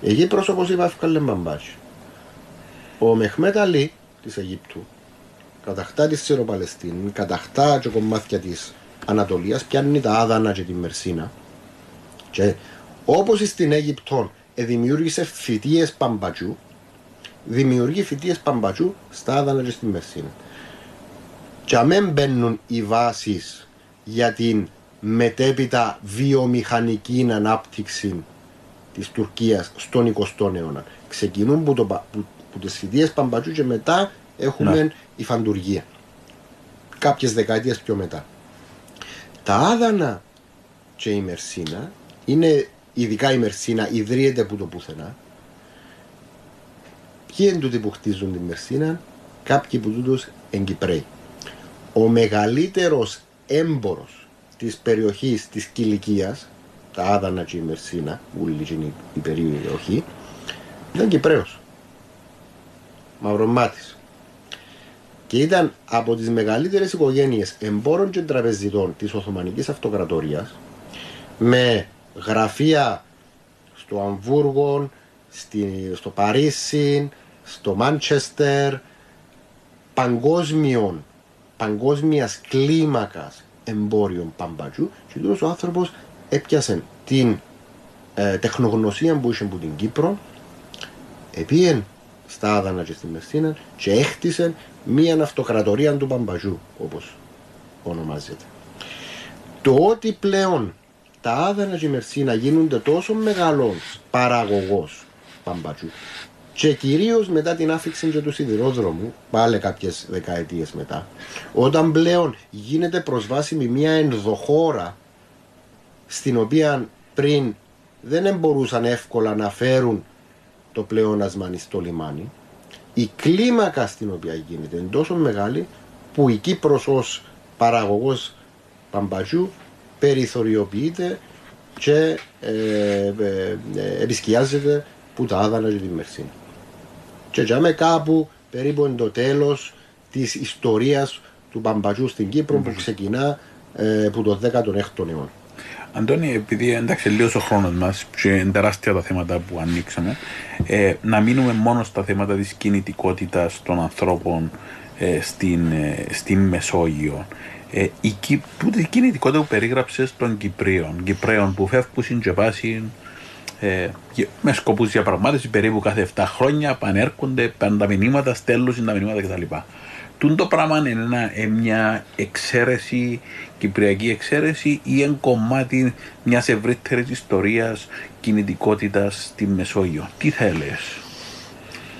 Η Αίγυπτος όπως είπα έφυγε μπαμπάκι. Ο Μεχμέτ Αλή της Αιγύπτου καταχτά τη Συροπαλαιστίνη, καταχτά και κομμάτια της Ανατολίας, πιάνει τα Άδανα και τη Μερσίνα. Και όπως στην Αίγυπτο δημιούργησε φοιτίε παμπατζού, δημιουργεί φοιτίε παμπατζού στα Άδανα και στη Μερσίνα. Και αμέν μπαίνουν οι βάσεις για την μετέπειτα βιομηχανική ανάπτυξη της Τουρκίας στον 20ο αιώνα. Ξεκινούν που, το, που, που τις φοιτίες Παμπατζού και μετά έχουμε ναι. η φαντουργία. Κάποιες δεκαετίες πιο μετά. Τα άδανα και η Μερσίνα είναι, ειδικά η Μερσίνα, ιδρύεται από το πουθενά. Ποιοι είναι τούτοι που χτίζουν τη Μερσίνα, κάποιοι που τούτους εγκυπρέοι. Ο μεγαλύτερος έμπορος της περιοχής της Κιλικίας τα Άδανα και η Μερσίνα, ούλη και η περιοχή, ήταν Κυπρέος. Μαυρομάτης. Και ήταν από τις μεγαλύτερες οικογένειες εμπόρων και τραπεζιτών της Οθωμανικής Αυτοκρατορίας με γραφεία στο Αμβούργο, στο Παρίσι, στο Μάντσεστερ, παγκόσμιων, παγκόσμιας κλίμακας εμπόριων παμπατζού και τούτος ο άνθρωπος έπιασε την ε, τεχνογνωσία που είχε από την Κύπρο επίεν στα Άδανα και στη Μεσίνα και έχτισε μία αυτοκρατορία του Παμπαζού όπως ονομάζεται. Το ότι πλέον τα Άδανα και η Μερσίνα γίνονται τόσο μεγάλος παραγωγός Παμπατζού και κυρίως μετά την άφηξη του σιδηρόδρομου, πάλι κάποιες δεκαετίες μετά, όταν πλέον γίνεται προσβάσιμη μια ενδοχώρα στην οποία πριν δεν μπορούσαν εύκολα να φέρουν το πλεόνασμα στο λιμάνι, η κλίμακα στην οποία γίνεται είναι τόσο μεγάλη που η Κύπρος ως παραγωγός παμπατζού περιθωριοποιείται και ε, ε, ε, επισκιάζεται που τα άδανα και τη Μερσίνα. Και για κάπου περίπου είναι το τέλος της ιστορίας του Παμπατζού στην Κύπρο που ξεκινά ε, από το 16ο αιώνα. Αντώνη, επειδή εντάξει λίγος ο χρόνος μας και είναι τεράστια τα θέματα που ανοίξαμε, ε, να μείνουμε μόνο στα θέματα της κινητικότητας των ανθρώπων ε, στην, ε, στην Μεσόγειο. Ε, η, η κινητικότητα που περίγραψες των Κυπρίων, Κυπρέων που φεύγουν και πάσουν ε, με σκοπούς διαπραγμάτευση περίπου κάθε 7 χρόνια, πανέρχονται, παίρνουν τα μηνύματα, στέλνουν τα μηνύματα κτλ. Τούν το πράγμα είναι ένα, ε, μια εξαίρεση, κυπριακή εξαίρεση ή ένα κομμάτι μιας ευρύτερης ιστορίας κινητικότητας στη Μεσόγειο. Τι θα έλεγε.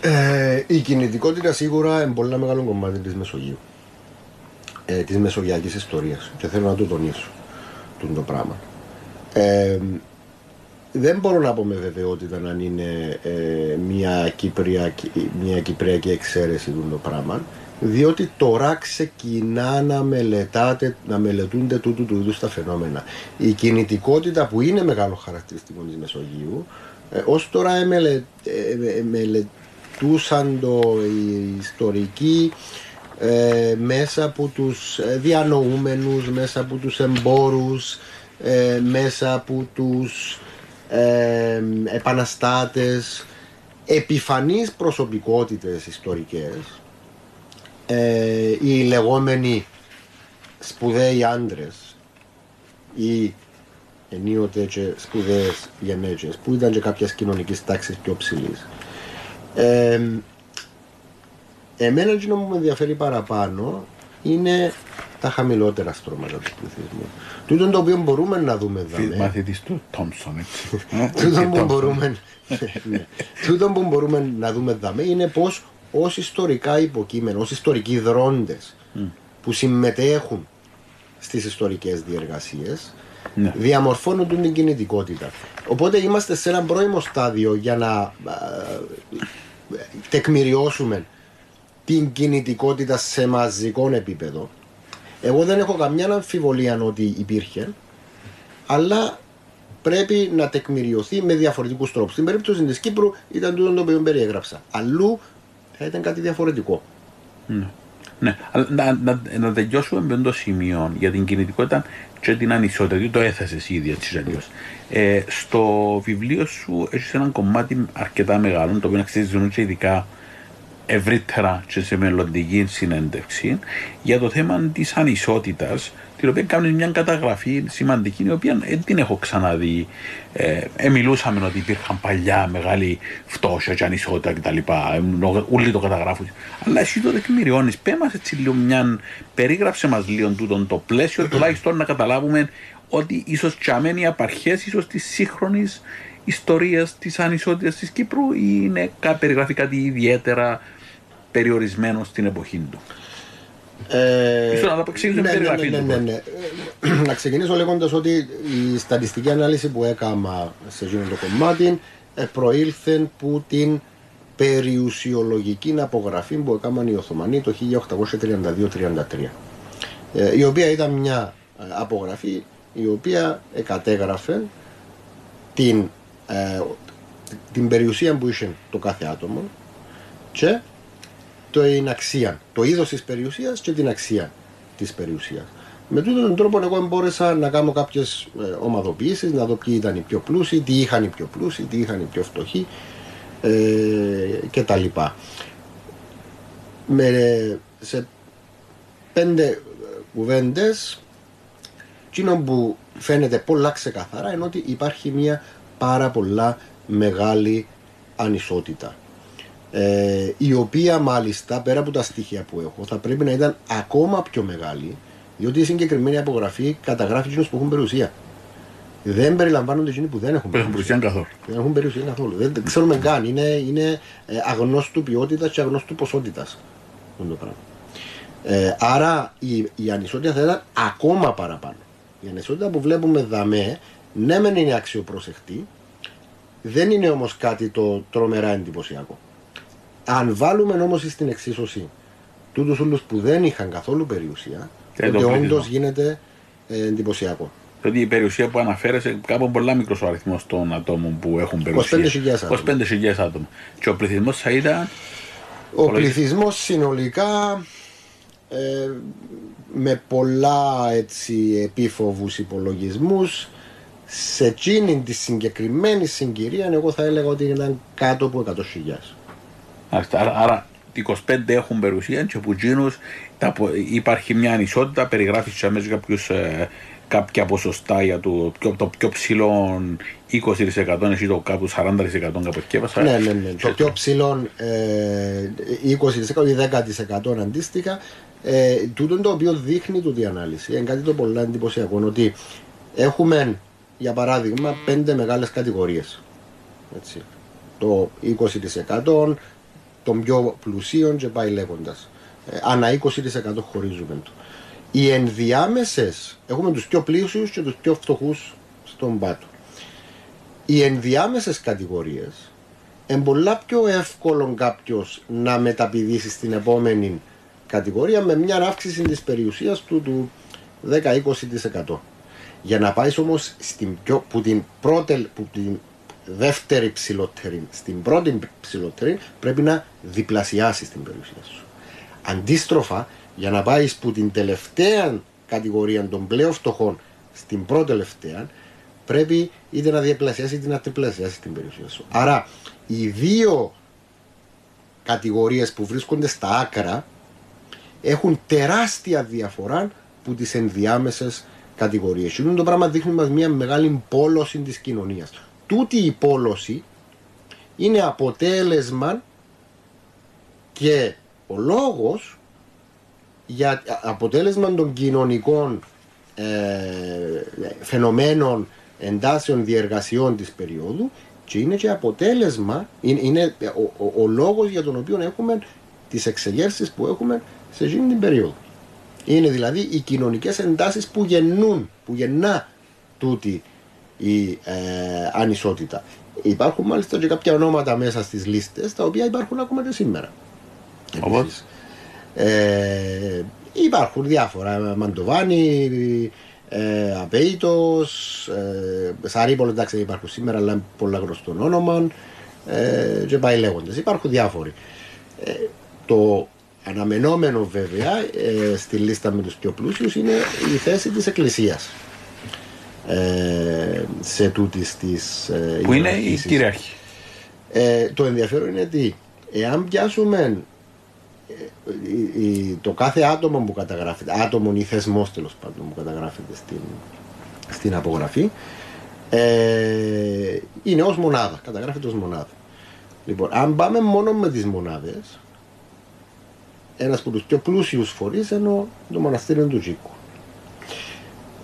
Ε, η κινητικότητα σίγουρα είναι πολύ μεγάλο κομμάτι της Μεσογείου. Ε, της μεσογειακής ιστορίας. Και θέλω να το τονίσω το πράγμα. Ε, δεν μπορώ να πω με βεβαιότητα αν είναι ε, μια, κυπριακή, μια κυπριακή εξαίρεση το πράγμα διότι τώρα ξεκινά να, μελετάτε, να μελετούνται τούτου του είδους τα φαινόμενα. Η κινητικότητα που είναι μεγάλο χαρακτηριστικό της Μεσογείου ε, ως τώρα εμελε, ε, μελετούσαν το οι ιστορικοί ε, μέσα από τους διανοούμενους, μέσα από τους εμπόρους, μέσα από τους ε, επαναστάτες, επιφανείς προσωπικότητες ιστορικές, ε, οι λεγόμενοι σπουδαίοι άντρες ή ενίοτε και σπουδαίες γυναίκες που ήταν και κάποιες κοινωνικής τάξης πιο ψηλής. Ε, εμένα εκείνο που με ενδιαφέρει παραπάνω είναι τα χαμηλότερα στρώματα του πληθυσμού. Τούτο το οποίο μπορούμε να δούμε εδώ. Μαθητής του Τόμψον, έτσι. Τούτο που μπορούμε, ναι. Τούτο που μπορούμε να δούμε εδώ είναι πώς ως ιστορικά υποκείμενα, ως ιστορικοί δρόντες που συμμετέχουν στις ιστορικές διεργασίες, ναι. διαμορφώνουν την κινητικότητα. Οπότε είμαστε σε ένα πρώιμο στάδιο για να τεκμηριώσουμε την κινητικότητα σε μαζικό επίπεδο εγώ δεν έχω καμιά αμφιβολία ότι υπήρχε, αλλά πρέπει να τεκμηριωθεί με διαφορετικούς τρόπους. Στην περίπτωση της Κύπρου ήταν τούτο το οποίο περιέγραψα. Αλλού θα ήταν κάτι διαφορετικό. Ναι. Ναι, αλλά να, να, να τελειώσουμε με το σημείο για την κινητικότητα και την ανισότητα, γιατί το έθεσες ήδη έτσι αλλιώς. Ε, στο βιβλίο σου έχεις ένα κομμάτι αρκετά μεγάλο, το οποίο αξίζει και ειδικά ευρύτερα και σε μελλοντική συνέντευξη για το θέμα της ανισότητας, την οποία κάνουν μια καταγραφή σημαντική, η οποία δεν την έχω ξαναδεί. Ε, ε, μιλούσαμε ότι υπήρχαν παλιά μεγάλη φτώχεια και ανισότητα κτλ. Όλοι το καταγράφουν. Αλλά εσύ το τεκμηριώνεις. Πες μας έτσι λίγο μια. Περίγραψε μας λίγο τούτο το πλαίσιο, τουλάχιστον να καταλάβουμε ότι ίσως τσαμένοι οι απαρχές ίσως της σύγχρονης ιστορίας της ανισότητας της Κύπρου ή είναι περιγράφει κάτι ιδιαίτερα περιορισμένο στην εποχή του. Ε, να το ναι, ναι, ναι, ναι, ναι, Να ξεκινήσω λέγοντας ότι η στατιστική ανάλυση που έκανα σε αυτό το κομμάτι ε, προήλθε που την περιουσιολογική απογραφή που έκαναν οι Οθωμανοί το 1832-33 ε, η οποία ήταν μια ε, απογραφή η οποία κατέγραφε την, ε, την περιουσία που είχε το κάθε άτομο και την αξία, το είδος της περιουσίας και την αξία της περιουσίας. Με τούτον τον τρόπο εγώ μπόρεσα να κάνω κάποιες ε, ομαδοποιήσεις, να δω ποιοι ήταν οι πιο πλούσιοι, τι είχαν οι πιο πλούσιοι, τι είχαν οι πιο φτωχοί ε, και τα λοιπά. Με, σε πέντε κουβέντες, εκείνο που φαίνεται πολλά ξεκαθαρά είναι ότι υπάρχει μια πάρα πολλά μεγάλη ανισότητα. Ε, η οποία μάλιστα πέρα από τα στοιχεία που έχω θα πρέπει να ήταν ακόμα πιο μεγάλη διότι η συγκεκριμένη απογραφή καταγράφει εκείνους που έχουν περιουσία. Δεν περιλαμβάνονται εκείνοι που δεν έχουν περιουσία καθόλου. Δεν έχουν περιουσία καθόλου. Δεν, ξέρουμε καν. Είναι, είναι ε, αγνώστου ποιότητας και αγνώστου ποσότητας. Αυτό το πράγμα. Ε, άρα η, η ανισότητα θα ήταν ακόμα παραπάνω. Η ανισότητα που βλέπουμε δαμέ, ναι μεν είναι αξιοπροσεχτή, δεν είναι όμως κάτι το τρομερά εντυπωσιακό. Αν βάλουμε όμως στην εξίσωση τούτους όλους που δεν είχαν καθόλου περιουσία, τότε όντως γίνεται ε, εντυπωσιακό. Δηλαδή η περιουσία που αναφέρεσαι, κάπου πολλά μικρός ο αριθμός των ατόμων που έχουν περιουσία. 25.000 άτομα. Και ο πληθυσμός θα ήταν. Ο πληθυσμός συνολικά ε, με πολλά έτσι επίφοβους υπολογισμούς σε εκείνη τη συγκεκριμένη συγκυρία εγώ θα έλεγα ότι ήταν κάτω από 100.000. Άρα, άρα 25 έχουν περιουσία και από εκείνους υπάρχει μια ανισότητα, περιγράφει σε αμέσως κάποιους, ε, κάποια ποσοστά για το πιο, το πιο ψηλό 20% εσύ το κάπου 40% κάπου εκεί Ναι, ναι, ναι. Το πιο ψηλό ε, 20% ή 10% αντίστοιχα ε, τούτο το οποίο δείχνει τούτη ανάλυση είναι κάτι το πολύ εντυπωσιακό ότι έχουμε για παράδειγμα πέντε μεγάλες κατηγορίες έτσι. το 20% των πιο πλουσίων και πάει λέγοντας. Ε, ανά 20% χωρίζουμε το. Οι ενδιάμεσες έχουμε τους πιο πλούσιους και τους πιο φτωχούς στον πάτο. Οι ενδιάμεσες κατηγορίες είναι πολλά πιο εύκολο κάποιος να μεταπηδήσει στην επόμενη κατηγορία με μια αύξηση της περιουσίας του του 10-20%. Για να πάεις όμως στην πιο, που την, πρώτη, που την δεύτερη ψηλότερη στην πρώτη ψηλότερη πρέπει να διπλασιάσεις την περιουσία σου. Αντίστροφα, για να πάεις που την τελευταία κατηγορία των πλέον φτωχών στην πρώτη τελευταία, πρέπει είτε να διαπλασιάσει είτε να τριπλασιάσεις την περιουσία σου. Άρα, οι δύο κατηγορίες που βρίσκονται στα άκρα έχουν τεράστια διαφορά που τις ενδιάμεσες κατηγορίες. Είναι το πράγμα δείχνει μας μια μεγάλη πόλωση της κοινωνίας. Τούτη η πόλωση είναι αποτέλεσμα και ο λόγος για αποτέλεσμα των κοινωνικών ε, φαινομένων εντάσεων διεργασιών της περίοδου και είναι και αποτέλεσμα, είναι, είναι ο, ο, ο, λόγος για τον οποίο έχουμε τις εξεγέρσεις που έχουμε σε εκείνη την περίοδο. Είναι δηλαδή οι κοινωνικές εντάσεις που γεννούν, που γεννά τούτη η ε, ανισότητα. Υπάρχουν μάλιστα και κάποια ονόματα μέσα στις λίστες τα οποία υπάρχουν ακόμα και σήμερα. Όπως; Ε, υπάρχουν διάφορα. Μαντοβάνι, ε, Απέιτος, ε, Σαρίπολο εντάξει υπάρχουν σήμερα αλλά είναι πολλά γνωστό όνομα ε, και πάει λέγοντας. Υπάρχουν διάφοροι. Ε, το αναμενόμενο βέβαια ε, στη λίστα με τους πιο πλούσιους είναι η θέση της Εκκλησίας ε, σε τούτης της ε, Που είναι η κυρίαρχη. Ε, το ενδιαφέρον είναι ότι εάν πιάσουμε ε, το κάθε άτομο που καταγράφεται, άτομο ή θεσμός τέλος πάντων που καταγράφεται στην, στην απογραφή, ε, είναι ως μονάδα. Καταγράφεται ως μονάδα. Λοιπόν, αν πάμε μόνο με τις μονάδες, ένας από τους πιο πλούσιους φορείς είναι το μοναστήριο του Τζίκου.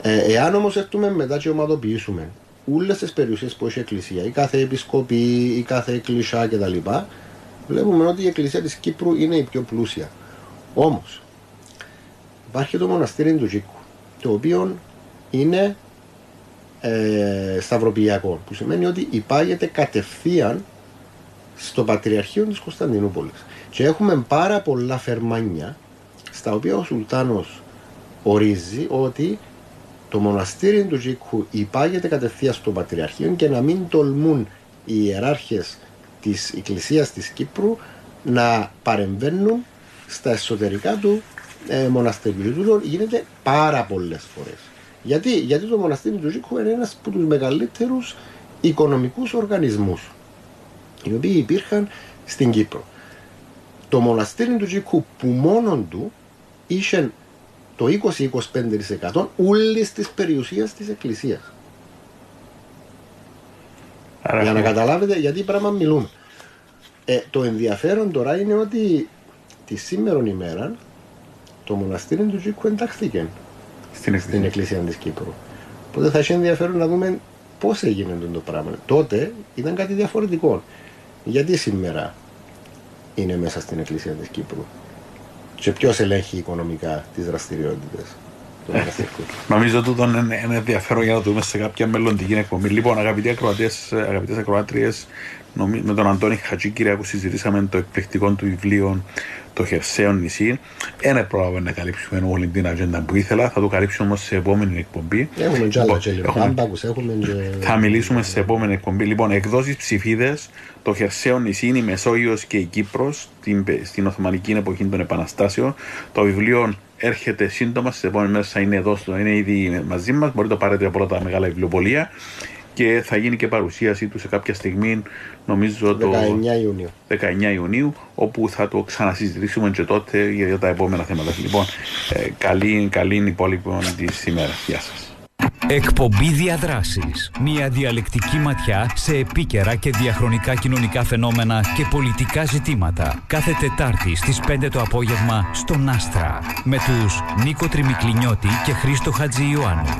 Ε, εάν όμως έρθουμε μετά και ομαδοποιήσουμε όλες τις περιουσίες που έχει η Εκκλησία, η κάθε επισκοπή, η κάθε εκκλησιά κτλ., βλέπουμε ότι η Εκκλησία της Κύπρου είναι η πιο πλούσια. Όμως, υπάρχει το μοναστήρι του Τζίκου, το οποίο είναι ε, σταυροποιιακό, που σημαίνει ότι υπάγεται κατευθείαν στο Πατριαρχείο της Κωνσταντινούπολης. Και έχουμε πάρα πολλά φερμάνια στα οποία ο Σουλτάνος ορίζει ότι το μοναστήρι του Τζίκου υπάγεται κατευθείαν στο Πατριαρχείο και να μην τολμούν οι ιεράρχες της Εκκλησίας της Κύπρου να παρεμβαίνουν στα εσωτερικά του ε, μοναστηριού. Του γίνεται πάρα πολλές φορές. Γιατί, Γιατί το μοναστήρι του Ζήκου είναι ένας από τους μεγαλύτερους οικονομικούς οργανισμούς οι οποίοι υπήρχαν στην Κύπρο. Το μοναστήρι του Ζήκου που μόνον του είχε το 20-25% όλη τη περιουσία της Εκκλησίας. Για να καταλάβετε γιατί πράγμα μιλούμε. Ε, το ενδιαφέρον τώρα είναι ότι τη σήμερα ημέρα το μοναστήρι του Τζίκου εντάχθηκε στην εκκλησία, στην εκκλησία της Κύπρου. Οπότε θα έχει ενδιαφέρον να δούμε πώς έγινε το πράγμα. Τότε ήταν κάτι διαφορετικό. Γιατί σήμερα είναι μέσα στην εκκλησία της Κύπρου και ποιος ελέγχει οικονομικά τις δραστηριότητες. Ε, νομίζω ότι είναι, είναι ενδιαφέρον για να δούμε σε κάποια μελλοντική εκπομπή. Λοιπόν, αγαπητοί ακροατές, αγαπητές ακροάτριες, με τον Αντώνη Χατζίκυριακού συζητήσαμε το εκπληκτικό του βιβλίο το χερσαίο νησί. Δεν πρόλαβε να καλύψουμε όλη την ατζέντα που ήθελα. Θα το καλύψουμε όμως σε επόμενη εκπομπή. Έχουμε και άλλα λοιπόν, Θα μιλήσουμε σε επόμενη εκπομπή. Λοιπόν, εκδόσεις ψηφίδες. Το χερσαίο νησί είναι η Μεσόγειος και η Κύπρος στην Οθωμανική εποχή των Επαναστάσεων. Το βιβλίο έρχεται σύντομα. Στι επόμενε μέρε θα είναι εδώ, είναι ήδη μαζί μας. Μπορείτε να το πάρετε από όλα τα μεγάλα βιβλιοπολία και θα γίνει και παρουσίασή του σε κάποια στιγμή, νομίζω το 19 Ιουνίου. 19 Ιουνίου, όπου θα το ξανασυζητήσουμε και τότε για τα επόμενα θέματα. Λοιπόν, ε, καλή, καλή υπόλοιπη της ημέρας. Γεια σας. Εκπομπή Διαδράσεις. Μια διαλεκτική ματιά σε επίκαιρα και διαχρονικά κοινωνικά φαινόμενα και πολιτικά ζητήματα. Κάθε Τετάρτη στις 5 το απόγευμα στον Άστρα. Με τους Νίκο Τριμικλινιώτη και Χρήστο Χατζη Ιωάννου.